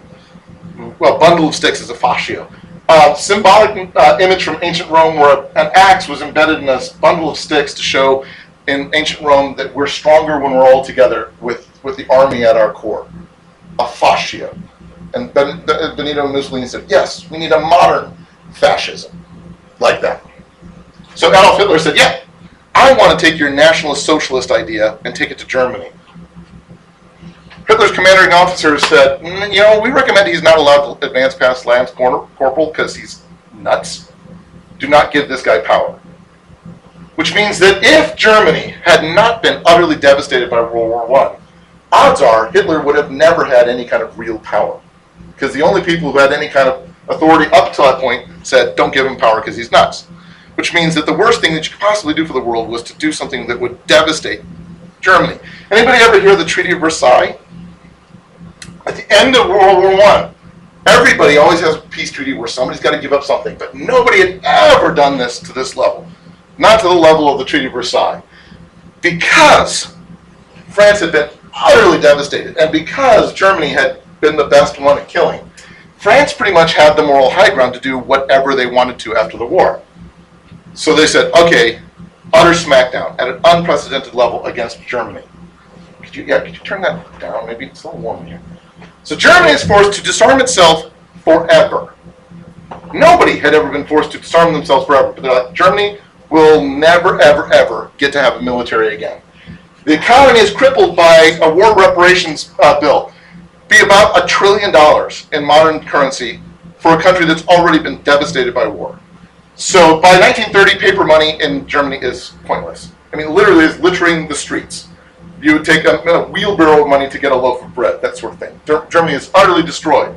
Well, bundle of sticks is a fascio. Uh, symbolic uh, image from ancient Rome where an axe was embedded in a bundle of sticks to show in ancient Rome that we're stronger when we're all together with, with the army at our core. A fascio. And ben, Benito Mussolini said, yes, we need a modern fascism like that. So Adolf Hitler said, yeah, I want to take your nationalist socialist idea and take it to Germany. Hitler's commanding officers said, "Mm, you know, we recommend he's not allowed to advance past Lance Corporal because he's nuts. Do not give this guy power. Which means that if Germany had not been utterly devastated by World War One, odds are Hitler would have never had any kind of real power. Because the only people who had any kind of authority up to that point said, don't give him power because he's nuts. Which means that the worst thing that you could possibly do for the world was to do something that would devastate Germany. Anybody ever hear the Treaty of Versailles? At the end of World War One, everybody always has a peace treaty where somebody's got to give up something, but nobody had ever done this to this level, not to the level of the Treaty of Versailles, because France had been utterly devastated, and because Germany had been the best one at killing. France pretty much had the moral high ground to do whatever they wanted to after the war. So they said, okay, utter smackdown at an unprecedented level against Germany. Could you, yeah, could you turn that down? Maybe it's a little warm in here. So Germany is forced to disarm itself forever. Nobody had ever been forced to disarm themselves forever. But like, Germany will never, ever, ever get to have a military again. The economy is crippled by a war reparations uh, bill. Be about a trillion dollars in modern currency for a country that's already been devastated by war. So by 1930, paper money in Germany is pointless. I mean, literally, it's littering the streets. You would take a, a wheelbarrow of money to get a loaf of bread, that sort of thing. Ger- Germany is utterly destroyed.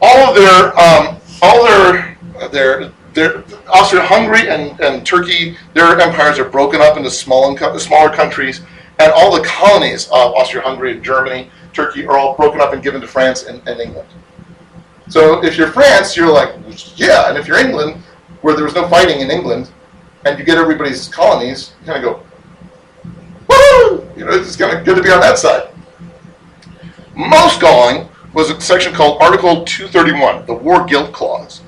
All of their, um, all their, their, Austria-Hungary and, and Turkey, their empires are broken up into small, smaller countries, and all the colonies of Austria-Hungary and Germany, Turkey are all broken up and given to France and, and England. So if you're France, you're like, yeah, and if you're England, where there was no fighting in England, and you get everybody's colonies, you kind of go, woo! You know, it's kind of good to be on that side. Most galling was a section called Article 231, the War Guilt Clause,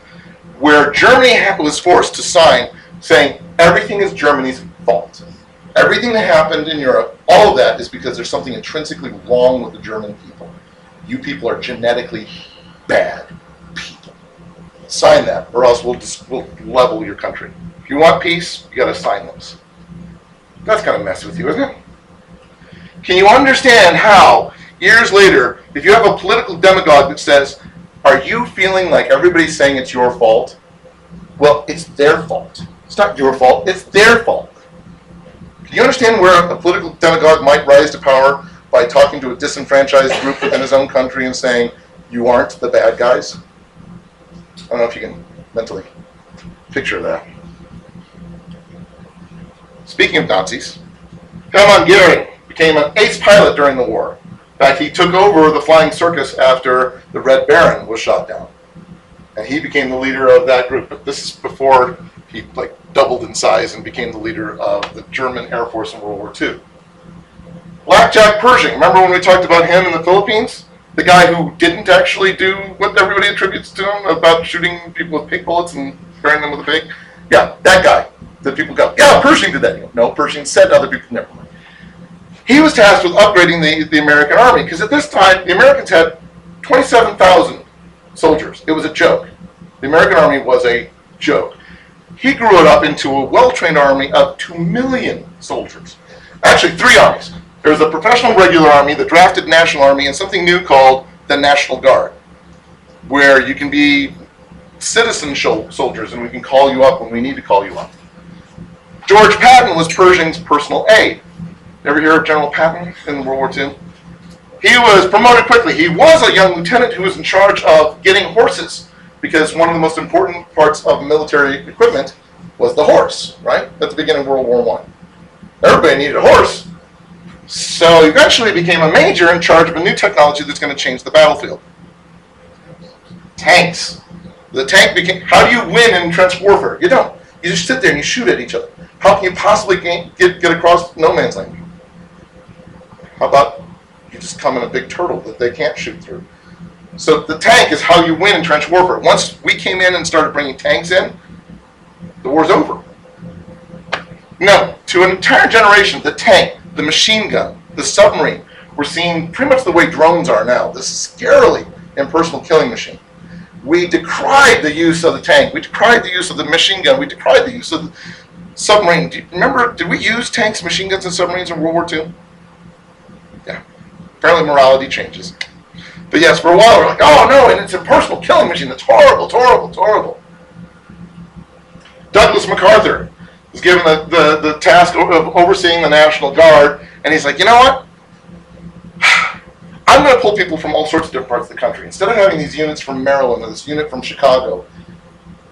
where Germany was forced to sign saying everything is Germany's fault. Everything that happened in Europe, all of that is because there's something intrinsically wrong with the German people. You people are genetically bad people. Sign that, or else we'll, we'll level your country. If you want peace, you gotta sign this. That's kind of messy with you, isn't it? Can you understand how, years later, if you have a political demagogue that says, Are you feeling like everybody's saying it's your fault? Well, it's their fault. It's not your fault, it's their fault. Can you understand where a political demagogue might rise to power by talking to a disenfranchised group within his own country and saying, You aren't the bad guys? I don't know if you can mentally picture that. Speaking of Nazis, Hermann Goering became an ace pilot during the war. In fact, he took over the flying circus after the Red Baron was shot down. And he became the leader of that group. But this is before he like doubled in size and became the leader of the German Air Force in World War II. Blackjack Pershing, remember when we talked about him in the Philippines? The guy who didn't actually do what everybody attributes to him about shooting people with pig bullets and spraying them with a pig? Yeah, that guy. That people go, yeah, Pershing did that. No, Pershing said other people, never mind. He was tasked with upgrading the, the American Army because at this time, the Americans had 27,000 soldiers. It was a joke. The American Army was a joke. He grew it up into a well trained army of 2 million soldiers. Actually, three armies. There was a professional regular army, the drafted National Army, and something new called the National Guard, where you can be citizen soldiers and we can call you up when we need to call you up. George Patton was Pershing's personal aide. Ever hear of General Patton in World War II? He was promoted quickly. He was a young lieutenant who was in charge of getting horses because one of the most important parts of military equipment was the horse, right? At the beginning of World War One. Everybody needed a horse. So he eventually became a major in charge of a new technology that's going to change the battlefield. Tanks. The tank became. How do you win in trench warfare? You don't. You just sit there and you shoot at each other. How can you possibly get get across no man's land? How about you just come in a big turtle that they can't shoot through? So the tank is how you win in trench warfare. Once we came in and started bringing tanks in, the war's over. No, to an entire generation, the tank, the machine gun, the submarine, we're seeing pretty much the way drones are now. This is scarily impersonal killing machine. We decried the use of the tank. We decried the use of the machine gun. We decried the use of the submarine. Do you remember, did we use tanks, machine guns, and submarines in World War II? Apparently morality changes. But yes, for a while we're like, oh no, and it's a personal killing machine. It's horrible, it's horrible, it's horrible. Douglas MacArthur was given the, the, the task of overseeing the National Guard, and he's like, you know what? I'm going to pull people from all sorts of different parts of the country. Instead of having these units from Maryland or this unit from Chicago,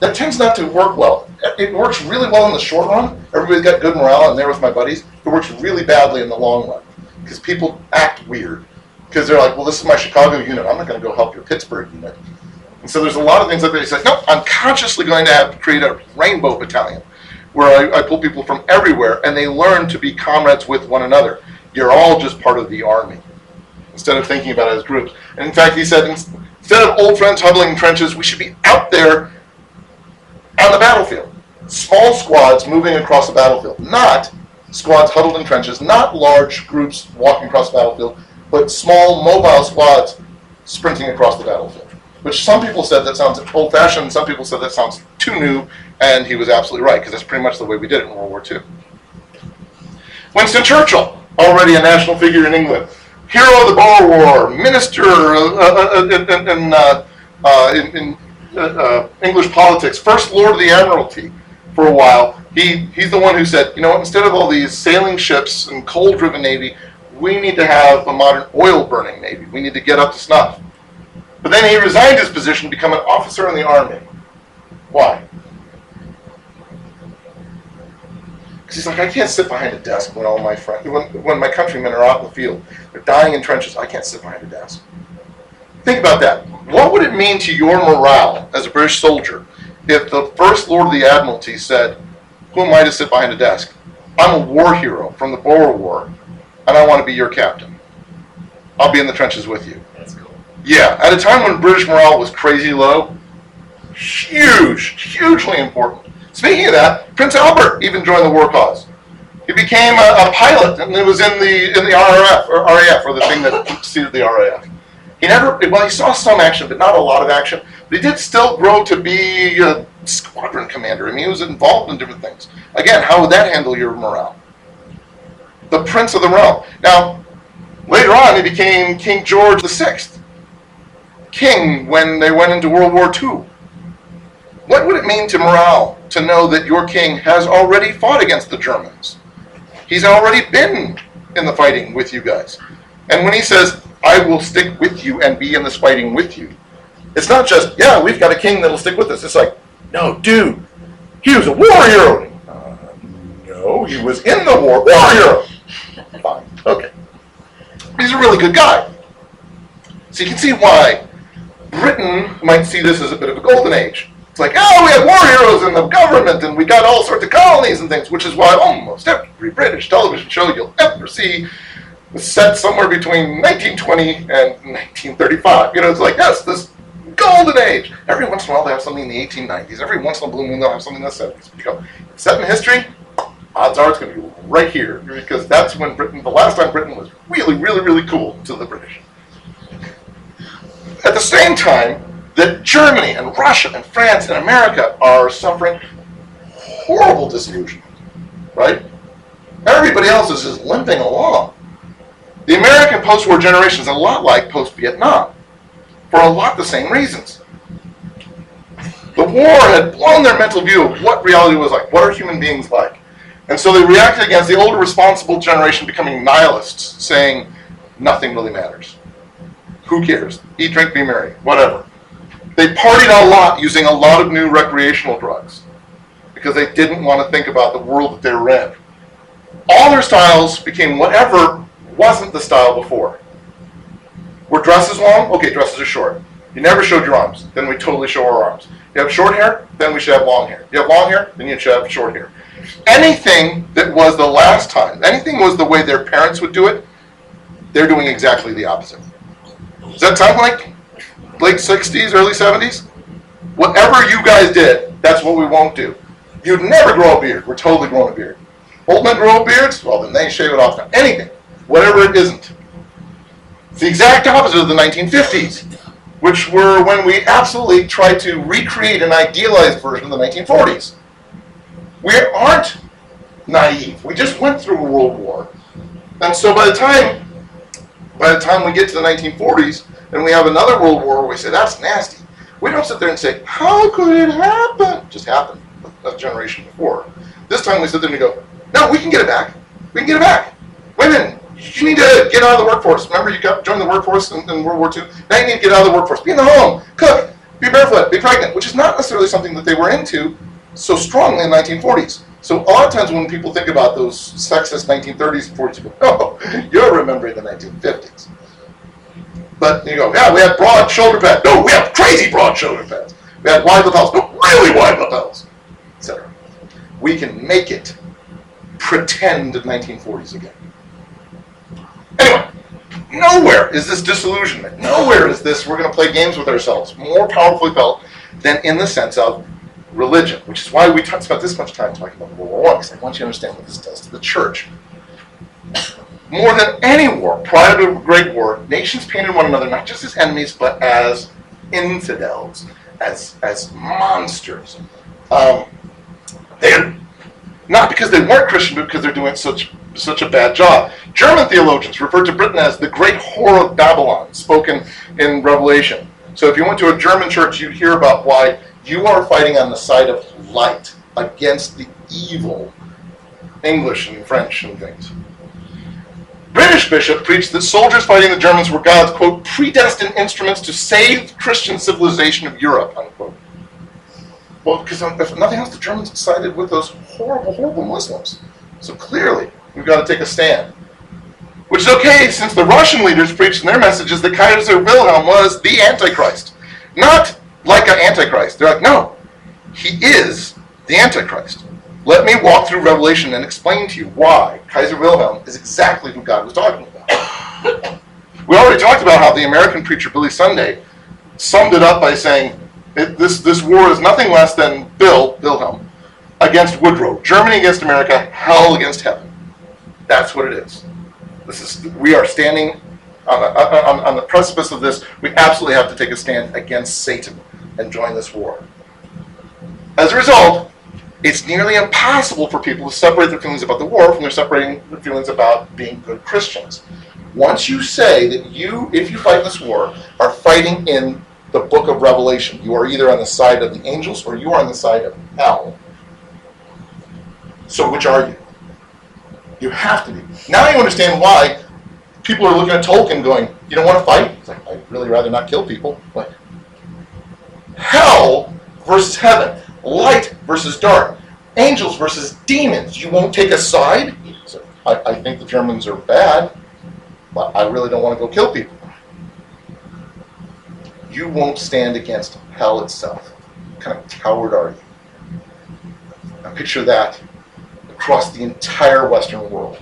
that tends not to work well. It works really well in the short run. Everybody's got good morale, and there with my buddies. It works really badly in the long run because people act weird because they're like, well, this is my Chicago unit. I'm not going to go help your Pittsburgh unit. And so there's a lot of things like that. He's like, no, I'm consciously going to have create a rainbow battalion where I, I pull people from everywhere and they learn to be comrades with one another. You're all just part of the army instead of thinking about it as groups. And in fact, he said, instead of old friends huddling in trenches, we should be out there on the battlefield. Small squads moving across the battlefield, not squads huddled in trenches, not large groups walking across the battlefield, but small mobile squads sprinting across the battlefield. Which some people said that sounds old fashioned, some people said that sounds too new, and he was absolutely right, because that's pretty much the way we did it in World War II. Winston Churchill, already a national figure in England, hero of the Boer War, minister uh, uh, in, uh, uh, in, in uh, uh, English politics, first Lord of the Admiralty for a while. He, he's the one who said, you know what, instead of all these sailing ships and coal driven navy, we need to have a modern oil burning navy. We need to get up to snuff. But then he resigned his position to become an officer in the army. Why? Because he's like, I can't sit behind a desk when all my friends, when, when my countrymen are out in the field, they're dying in trenches. I can't sit behind a desk. Think about that. What would it mean to your morale as a British soldier if the First Lord of the Admiralty said, Who am I to sit behind a desk? I'm a war hero from the Boer War. and I want to be your captain. I'll be in the trenches with you. That's cool. Yeah, at a time when British morale was crazy low, huge, hugely important. Speaking of that, Prince Albert even joined the war cause. He became a, a pilot, and it was in the in the RAF or RAF, or the thing that succeeded the RAF. He never, well, he saw some action, but not a lot of action. But he did still grow to be a squadron commander. I mean, he was involved in different things. Again, how would that handle your morale? The Prince of the Realm. Now, later on, he became King George VI king when they went into World War II. What would it mean to morale to know that your king has already fought against the Germans? He's already been in the fighting with you guys. And when he says, I will stick with you and be in this fighting with you, it's not just, yeah, we've got a king that'll stick with us. It's like, no, dude, he was a warrior. Uh, no, he was in the war. Warrior. Fine, okay. He's a really good guy. So you can see why Britain might see this as a bit of a golden age. It's like, oh, we had war heroes in the government and we got all sorts of colonies and things, which is why almost every British television show you'll ever see was set somewhere between 1920 and 1935. You know, it's like, yes, this golden age. Every once in a while they have something in the 1890s. Every once in a blue moon they'll have something in the 70s. You go, set in history, odds are it's going to be right here because that's when Britain, the last time Britain was really, really, really cool to the British at the same time that Germany and Russia and France and America are suffering horrible disillusionment, right? Everybody else is just limping along. The American post-war generation is a lot like post-Vietnam for a lot the same reasons. The war had blown their mental view of what reality was like. What are human beings like? And so they reacted against the older responsible generation becoming nihilists, saying nothing really matters. Who cares? Eat, drink, be merry, whatever. They partied a lot using a lot of new recreational drugs because they didn't want to think about the world that they were in. All their styles became whatever wasn't the style before. Were dresses long? Okay, dresses are short. You never showed your arms. Then we totally show our arms. You have short hair? Then we should have long hair. You have long hair? Then you should have short hair. Anything that was the last time, anything was the way their parents would do it, they're doing exactly the opposite. Does that sound like late 60s, early 70s? Whatever you guys did, that's what we won't do. You'd never grow a beard. We're totally growing a beard. Old men grow beards? Well, then they shave it off now. Anything. Whatever it isn't. The exact opposite of the 1950s, which were when we absolutely tried to recreate an idealized version of the 1940s. We aren't naive. We just went through a world war. And so by the time by the time we get to the 1940s and we have another world war we say, that's nasty, we don't sit there and say, how could it happen? It just happened a generation before. This time we sit there and go, no, we can get it back. We can get it back. Women, you need to get out of the workforce. Remember, you got joined the workforce in, in World War II. Now you need to get out of the workforce. Be in the home, cook, be barefoot, be pregnant, which is not necessarily something that they were into so strongly in the 1940s. So a lot of times when people think about those sexist 1930s and 40s, you go, oh, you're remembering the 1950s. But you go, yeah, we had broad shoulder pads. No, we have crazy broad shoulder pads. We had wide lapels. No, really wide lapels, etc. We can make it pretend 1940s again. Anyway, nowhere is this disillusionment. Nowhere is this we're going to play games with ourselves more powerfully felt than in the sense of religion, which is why we t- spent this much time talking about World War One, because I want you to understand what this does to the church. More than any war prior to the Great War, nations painted one another not just as enemies, but as infidels, as as monsters. Um, they not because they weren't Christian, but because they're doing such such a bad job. German theologians referred to Britain as the great whore of Babylon, spoken in Revelation. So if you went to a German church, you'd hear about why you are fighting on the side of light against the evil English and French and things. British bishop preached that soldiers fighting the Germans were God's, quote, predestined instruments to save Christian civilization of Europe, unquote. Well, because if nothing else, the Germans sided with those horrible, horrible Muslims. So clearly, we've got to take a stand. Which is okay, since the Russian leaders preached in their messages that Kaiser Wilhelm was the Antichrist. Not like an Antichrist. They're like, no, he is the Antichrist. Let me walk through Revelation and explain to you why Kaiser Wilhelm is exactly who God was talking about. we already talked about how the American preacher Billy Sunday summed it up by saying this, this war is nothing less than Bill, Wilhelm, against Woodrow. Germany against America, hell against heaven. That's what it is. This is we are standing on the, on, on the precipice of this. We absolutely have to take a stand against Satan and join this war. As a result, it's nearly impossible for people to separate their feelings about the war from their separating their feelings about being good Christians. Once you say that you, if you fight this war, are fighting in the book of Revelation, you are either on the side of the angels or you are on the side of hell. So which are you? You have to be. Now you understand why people are looking at Tolkien going, you don't want to fight? It's like, I'd really rather not kill people. Like, hell versus heaven, light versus dark, angels versus demons. You won't take a side? So I, I think the Germans are bad, but I really don't want to go kill people. You won't stand against hell itself. What kind of coward are you? Now picture that across the entire Western world.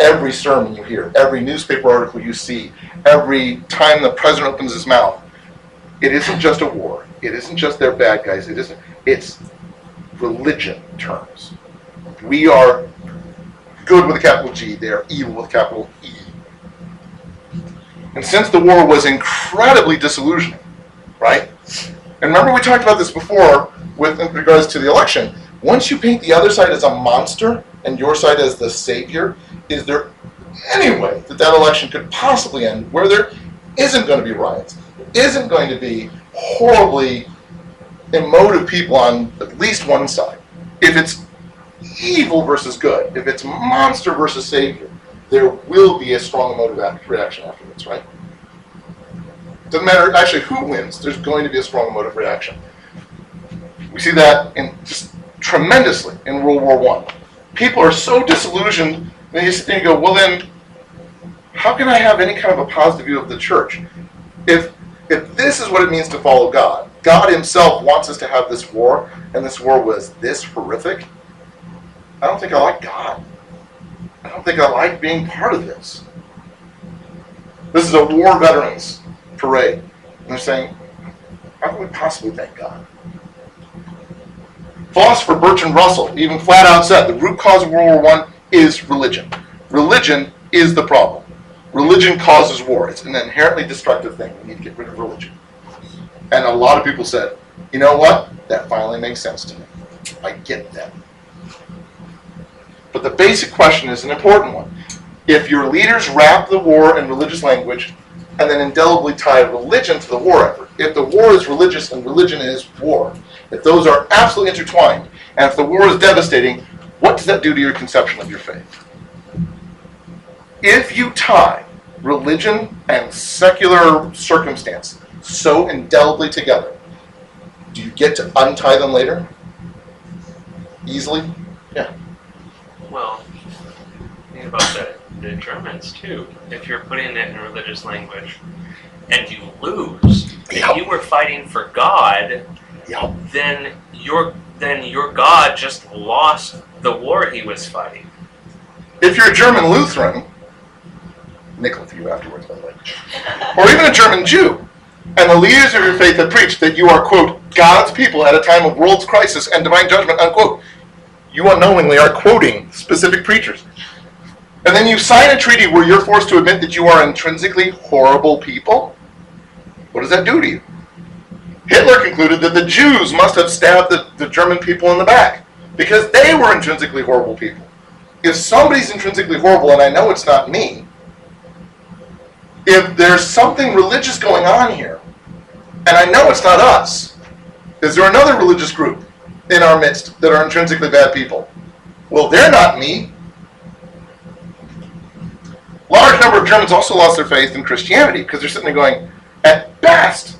Every sermon you hear, every newspaper article you see, every time the president opens his mouth, it isn't just a war. It isn't just they're bad guys. It isn't. It's religion terms. We are good with a capital G. They are evil with a capital E. And since the war was incredibly disillusioning, right? And remember we talked about this before with regards to the election. Once you paint the other side as a monster and your side as the savior, is there any way that that election could possibly end where there isn't going to be riots, isn't going to be horribly emotive people on at least one side? If it's evil versus good, if it's monster versus savior, there will be a strong emotive reaction afterwards, right? Doesn't matter actually who wins, there's going to be a strong emotive reaction. We see that in just tremendously in World War One. People are so disillusioned, sit there and go, well then, how can I have any kind of a positive view of the church? If if this is what it means to follow God, God Himself wants us to have this war, and this war was this horrific, I don't think I like God. I don't think I like being part of this. This is a war veterans parade. And they're saying, how can we possibly thank God? Philosopher Bertrand Russell even flat out said the root cause of World War I is religion. Religion is the problem. Religion causes war. It's an inherently destructive thing. We need to get rid of religion. And a lot of people said, you know what? That finally makes sense to me. I get that. But the basic question is an important one. If your leaders wrap the war in religious language and then indelibly tie religion to the war effort, if the war is religious and religion is war, if those are absolutely intertwined, and if the war is devastating, what does that do to your conception of your faith? If you tie religion and secular circumstance so indelibly together, do you get to untie them later? Easily? Yeah. Well, think about the, the Germans too. If you're putting it in religious language and you lose, Yep. if you were fighting for God, Yep. then your then your God just lost the war he was fighting. If you're a German Lutheran, nickel with you afterwards, by the way, or even a German Jew, and the leaders of your faith have preached that you are, quote, God's people at a time of world's crisis and divine judgment, unquote, you unknowingly are quoting specific preachers. And then you sign a treaty where you're forced to admit that you are intrinsically horrible people. What does that do to you? Hitler concluded that the Jews must have stabbed the, the German people in the back because they were intrinsically horrible people. If somebody's intrinsically horrible, and I know it's not me, if there's something religious going on here, and I know it's not us, is there another religious group in our midst that are intrinsically bad people? Well, they're not me. Large number of Germans also lost their faith in Christianity because they're sitting there going, at best,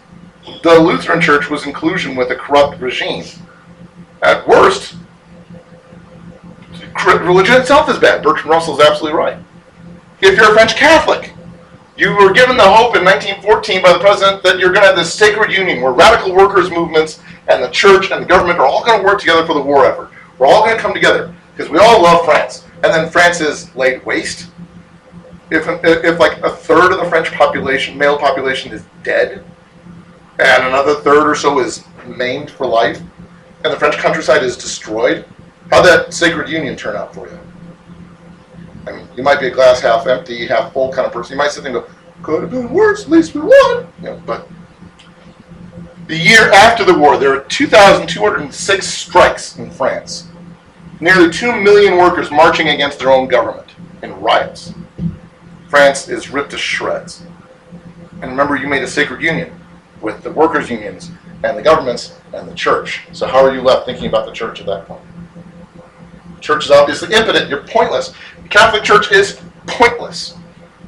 the Lutheran Church was in collusion with a corrupt regime. At worst, religion itself is bad. Bertrand Russell is absolutely right. If you're a French Catholic, you were given the hope in 1914 by the president that you're going to have this sacred union where radical workers' movements and the church and the government are all going to work together for the war effort. We're all going to come together because we all love France. And then France is laid waste. If, if like a third of the French population, male population, is dead, and another third or so is maimed for life, and the French countryside is destroyed, how'd that sacred union turn out for you? I mean, you might be a glass half empty, half full kind of person. You might sit there and go, could have been worse, at least we won. You know, but the year after the war, there were 2,206 strikes in France. Nearly 2 million workers marching against their own government in riots. France is ripped to shreds. And remember, you made a sacred union with the workers' unions and the governments and the church. So how are you left thinking about the church at that point? The church is obviously impotent. You're pointless. The Catholic Church is pointless.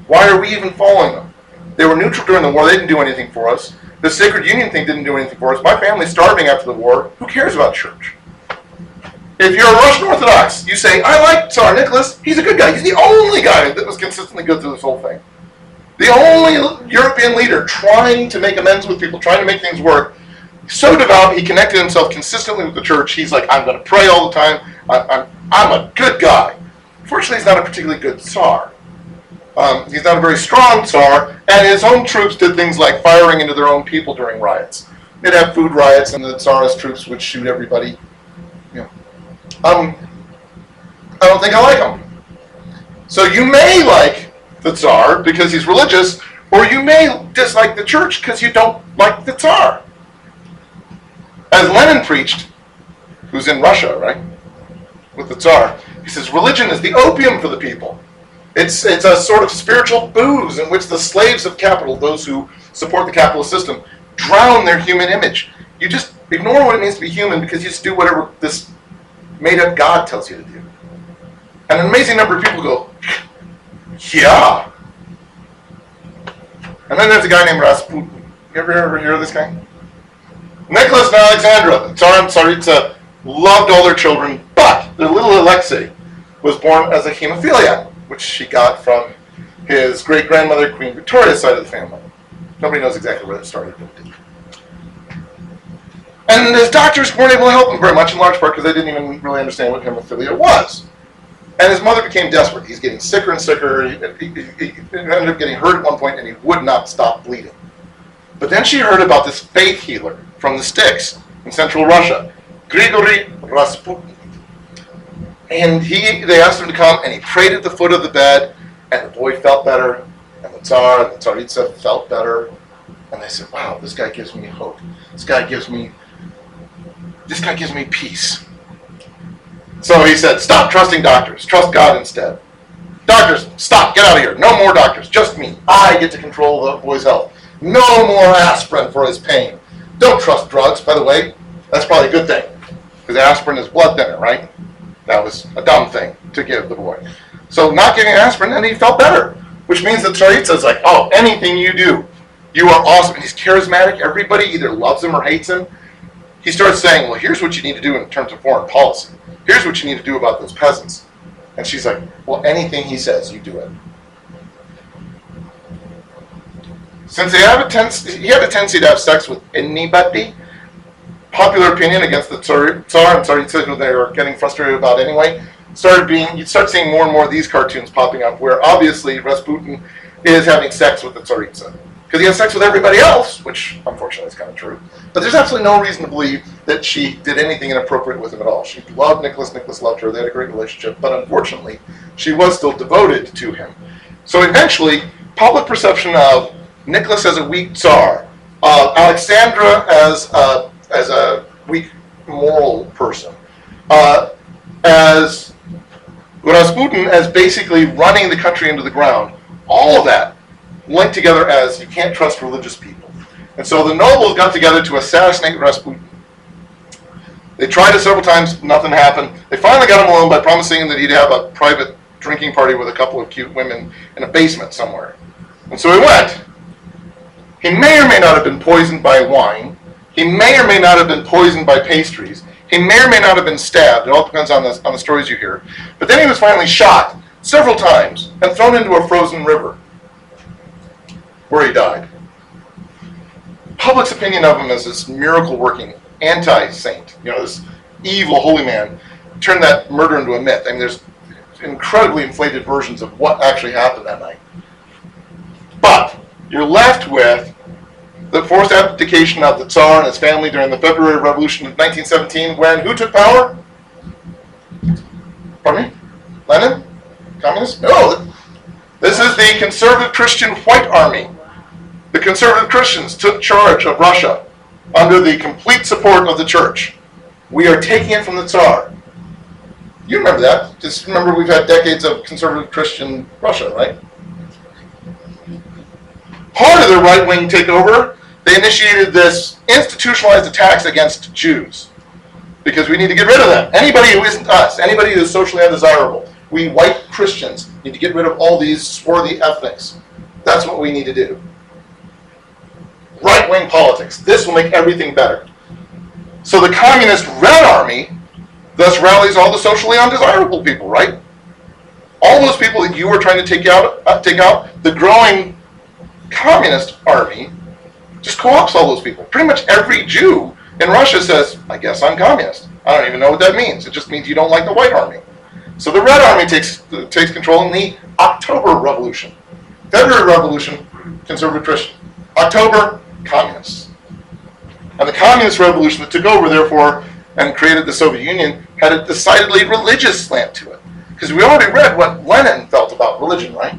Why are we even following them? They were neutral during the war. They didn't do anything for us. The sacred union thing didn't do anything for us. My family's starving after the war. Who cares about church? If you're a Russian Orthodox, you say, I like Tsar Nicholas. He's a good guy. He's the only guy that was consistently good through this whole thing. The only European leader trying to make amends with people, trying to make things work. So devout, he connected himself consistently with the church. He's like, I'm going to pray all the time. I, I'm, I'm a good guy. Fortunately, he's not a particularly good Tsar. Um, he's not a very strong Tsar, and his own troops did things like firing into their own people during riots. They'd have food riots, and the Tsarist troops would shoot everybody. Know. Um, I don't think I like him. So you may like the Tsar because he's religious, or you may dislike the church because you don't like the Tsar. As Lenin preached, who's in Russia, right, with the Tsar, he says religion is the opium for the people. It's, it's a sort of spiritual booze in which the slaves of capital, those who support the capitalist system, drown their human image. You just ignore what it means to be human because you just do whatever this made up God tells you to do. And an amazing number of people go, yeah. And then there's a guy named Rasputin. You ever, ever hear of this guy? Nicholas and Alexandra, Tsar and Tsaritsa, loved all their children, but their little Alexei was born as a hemophiliac, which she got from his great grandmother, Queen Victoria's side of the family. Nobody knows exactly where that started. And his doctors weren't able to help him very much, in large part because they didn't even really understand what hemophilia was. And his mother became desperate. He's getting sicker and sicker. He, he, he, ended up getting hurt at one point, and he would not stop bleeding. But then she heard about this faith healer from the sticks in central Russia, Grigory Rasputin. And he, they asked him to come, and he prayed at the foot of the bed, and the boy felt better, and the Tsar and the Tsaritsa felt better. And they said, wow, this guy gives me hope. This guy gives me, this guy gives me peace. So he said, stop trusting doctors. Trust God instead. Doctors, stop. Get out of here. No more doctors. Just me. I get to control the boy's health. No more aspirin for his pain. Don't trust drugs, by the way. That's probably a good thing. Because aspirin is blood thinner, right? That was a dumb thing to give the boy. So not giving aspirin, and he felt better. Which means that Tsaritsa's like, oh, anything you do, you are awesome. And he's charismatic. Everybody either loves him or hates him. He starts saying, well, here's what you need to do in terms of foreign policy. Here's what you need to do about those peasants. And she's like, well, anything he says, you do it. Since he had a, ten- he had a tendency to have sex with anybody, popular opinion against the Tsar, Tsar and Tsaritsa, who they were getting frustrated about anyway, started being, you'd start seeing more and more of these cartoons popping up where obviously Rasputin is having sex with the Tsaritsa. Because he has sex with everybody else, which unfortunately is kind of true. But there's absolutely no reason to believe that she did anything inappropriate with him at all. She loved Nicholas, Nicholas loved her, they had a great relationship, but unfortunately, she was still devoted to him. So eventually, public perception of Nicholas as a weak czar, uh, Alexandra as a, as a weak moral person, uh, as Rasputin as basically running the country into the ground, all of that linked together as you can't trust religious people. And so the nobles got together to assassinate Rasputin. They tried it several times, nothing happened. They finally got him alone by promising him that he'd have a private drinking party with a couple of cute women in a basement somewhere. And so he went. He may or may not have been poisoned by wine. He may or may not have been poisoned by pastries. He may or may not have been stabbed. It all depends on the, on the stories you hear. But then he was finally shot several times and thrown into a frozen river where he died. Public's opinion of him as this miracle working anti saint, you know, this evil holy man, turned that murder into a myth. I mean, there's incredibly inflated versions of what actually happened that night. But you're left with the forced abdication of the Tsar and his family during the February Revolution of 1917 when who took power? Pardon me? Lenin? Communist? No. This is the conservative Christian White Army. The conservative Christians took charge of Russia under the complete support of the church. We are taking it from the Tsar. You remember that. Just remember we've had decades of conservative Christian Russia, right? Part of the right wing takeover, they initiated this institutionalized attacks against Jews because we need to get rid of them. Anybody who isn't us, anybody who is socially undesirable, we white Christians need to get rid of all these swarthy ethnics. That's what we need to do. Right wing politics. This will make everything better. So the communist Red Army thus rallies all the socially undesirable people, right? All those people that you were trying to take out, uh, take out, the growing communist army just co-ops all those people. Pretty much every Jew in Russia says, "I guess I'm communist." I don't even know what that means. It just means you don't like the white army. So the Red Army takes takes control in the October Revolution. February Revolution, conservative Christian. October, communists. And the communist revolution that took over, therefore, and created the Soviet Union had a decidedly religious slant to it. Because we already read what Lenin felt about religion, right?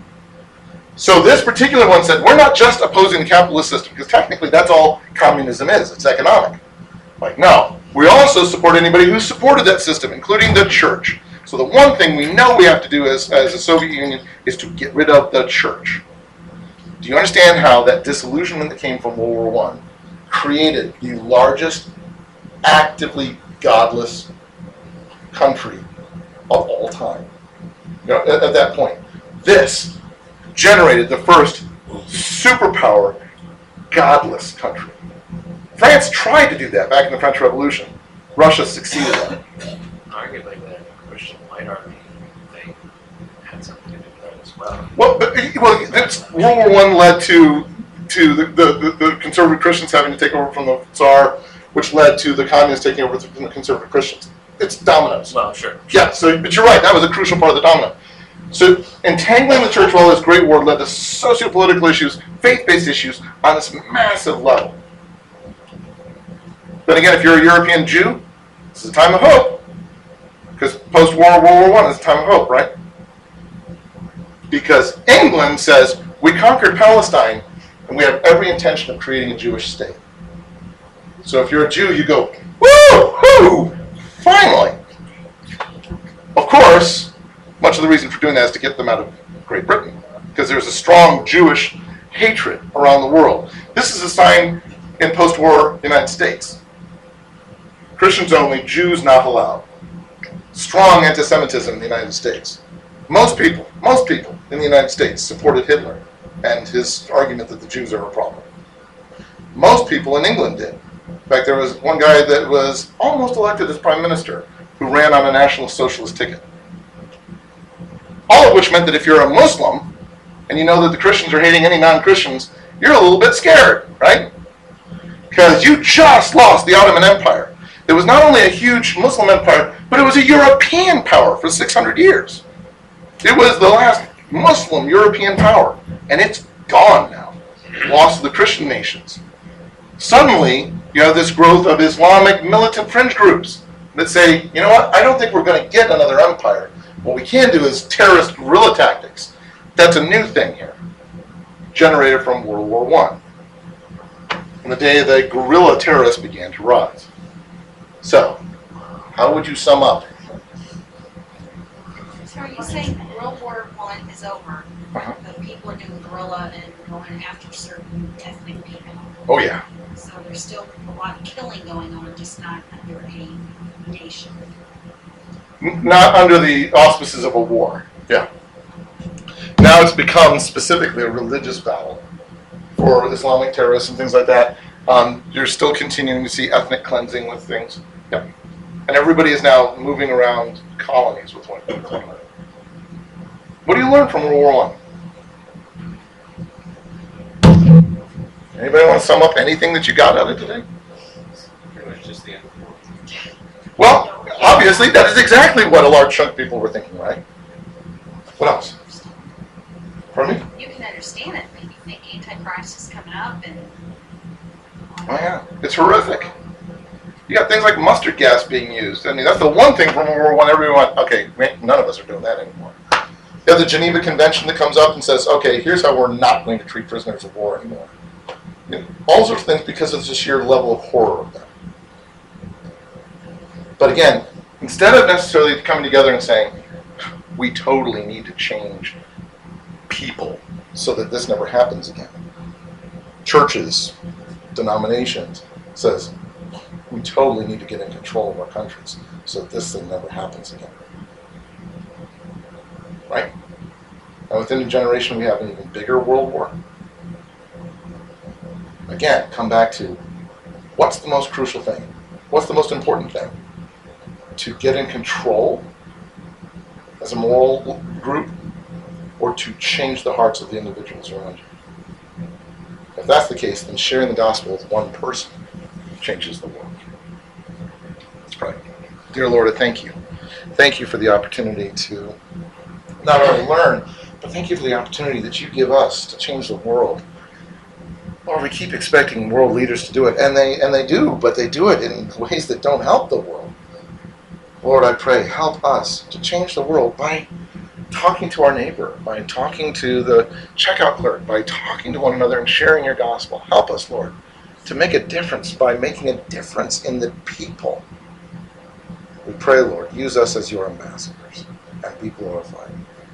So this particular one said, we're not just opposing the capitalist system, because technically that's all communism is, it's economic. Like, no. We also support anybody who supported that system, including the church. So the one thing we know we have to do as, as a Soviet Union is to get rid of the church. Do you understand how that disillusionment that came from World War One created the largest actively godless country of all time? You know, at, at that point, this generated the first superpower godless country. France tried to do that back in the French Revolution. Russia succeeded. Arguably, the Christian Army, they had something to do with that as well. Well, but eh, well, that's, World War One led to to the, the, the conservative Christians having to take over from the Tsar, which led to the communists taking over from the conservative Christians. It's dominoes. Well, sure. Yeah, so but you're right. That was a crucial part of the domino. So entangling the church while this great war led to socio-political issues, faith-based issues on this massive level. Then again, if you're a European Jew, this is a time of hope. Because post-war World War One is a time of hope, right? Because England says we conquered Palestine and we have every intention of creating a Jewish state. So if you're a Jew, you go, woo, hoo, finally. Of course, much of the reason for doing that is to get them out of Great Britain, because there's a strong Jewish hatred around the world. This is a sign in post-war United States. Christians only, Jews not allowed. Strong anti-Semitism in the United States. Most people, most people in the United States supported Hitler and his argument that the Jews are a problem. Most people in England did. In fact, there was one guy that was almost elected as prime minister who ran on a National Socialist ticket. All of which meant that if you're a Muslim and you know that the Christians are hating any non-Christians, you're a little bit scared, right? Because you just lost the Ottoman Empire. It was not only a huge Muslim empire, but it was a European power for 600 years. It was the last Muslim European power, and it's gone now. Lost to the Christian nations. Suddenly, you have this growth of Islamic militant fringe groups that say, you know what, I don't think we're going to get another empire. What we can do is terrorist guerrilla tactics. That's a new thing here, generated from World War One, on the day the guerrilla terrorists began to rise. So, how would you sum up? So are you saying World War One is over, Uh-huh. but people are doing guerrilla and going after certain ethnic people? Oh yeah, So there's still a lot of killing going on, just not under a nation. N- not under the auspices of a war. Yeah. Now it's become specifically a religious battle for Islamic terrorists and things like that. Um, you're still continuing to see ethnic cleansing with things. Yep. And everybody is now moving around colonies with one another. What do you learn from World War One? Anybody want to sum up anything that you got out of it today? Pretty much just the end of the war. Well, obviously. Obviously, that is exactly what a large chunk of people were thinking, right? What else? Pardon me? You can understand it, maybe think Antichrist is coming up and. Oh yeah, it's horrific. You got things like mustard gas being used. I mean, that's the one thing from World War One. Everyone, okay, none of us are doing that anymore. You have the Geneva Convention that comes up and says, okay, here's how we're not going to treat prisoners of war anymore. You know, all sorts of things because of the sheer level of horror of them. But again, instead of necessarily coming together and saying, we totally need to change people so that this never happens again. Churches, denominations says we totally need to get in control of our countries so that this thing never happens again. Right? And within a generation, we have an even bigger world war. Again, come back to what's the most crucial thing? What's the most important thing? To get in control as a moral group or to change the hearts of the individuals around you? If that's the case, then sharing the gospel with one person changes the world. Let's. Dear Lord, I thank you. Thank you for the opportunity to not only learn, but thank you for the opportunity that you give us to change the world. Lord, we keep expecting world leaders to do it, and they and they do, but they do it in ways that don't help the world. Lord, I pray, help us to change the world by talking to our neighbor, by talking to the checkout clerk, by talking to one another and sharing your gospel. Help us, Lord, to make a difference by making a difference in the people. We pray, Lord, use us as your ambassadors and be glorified.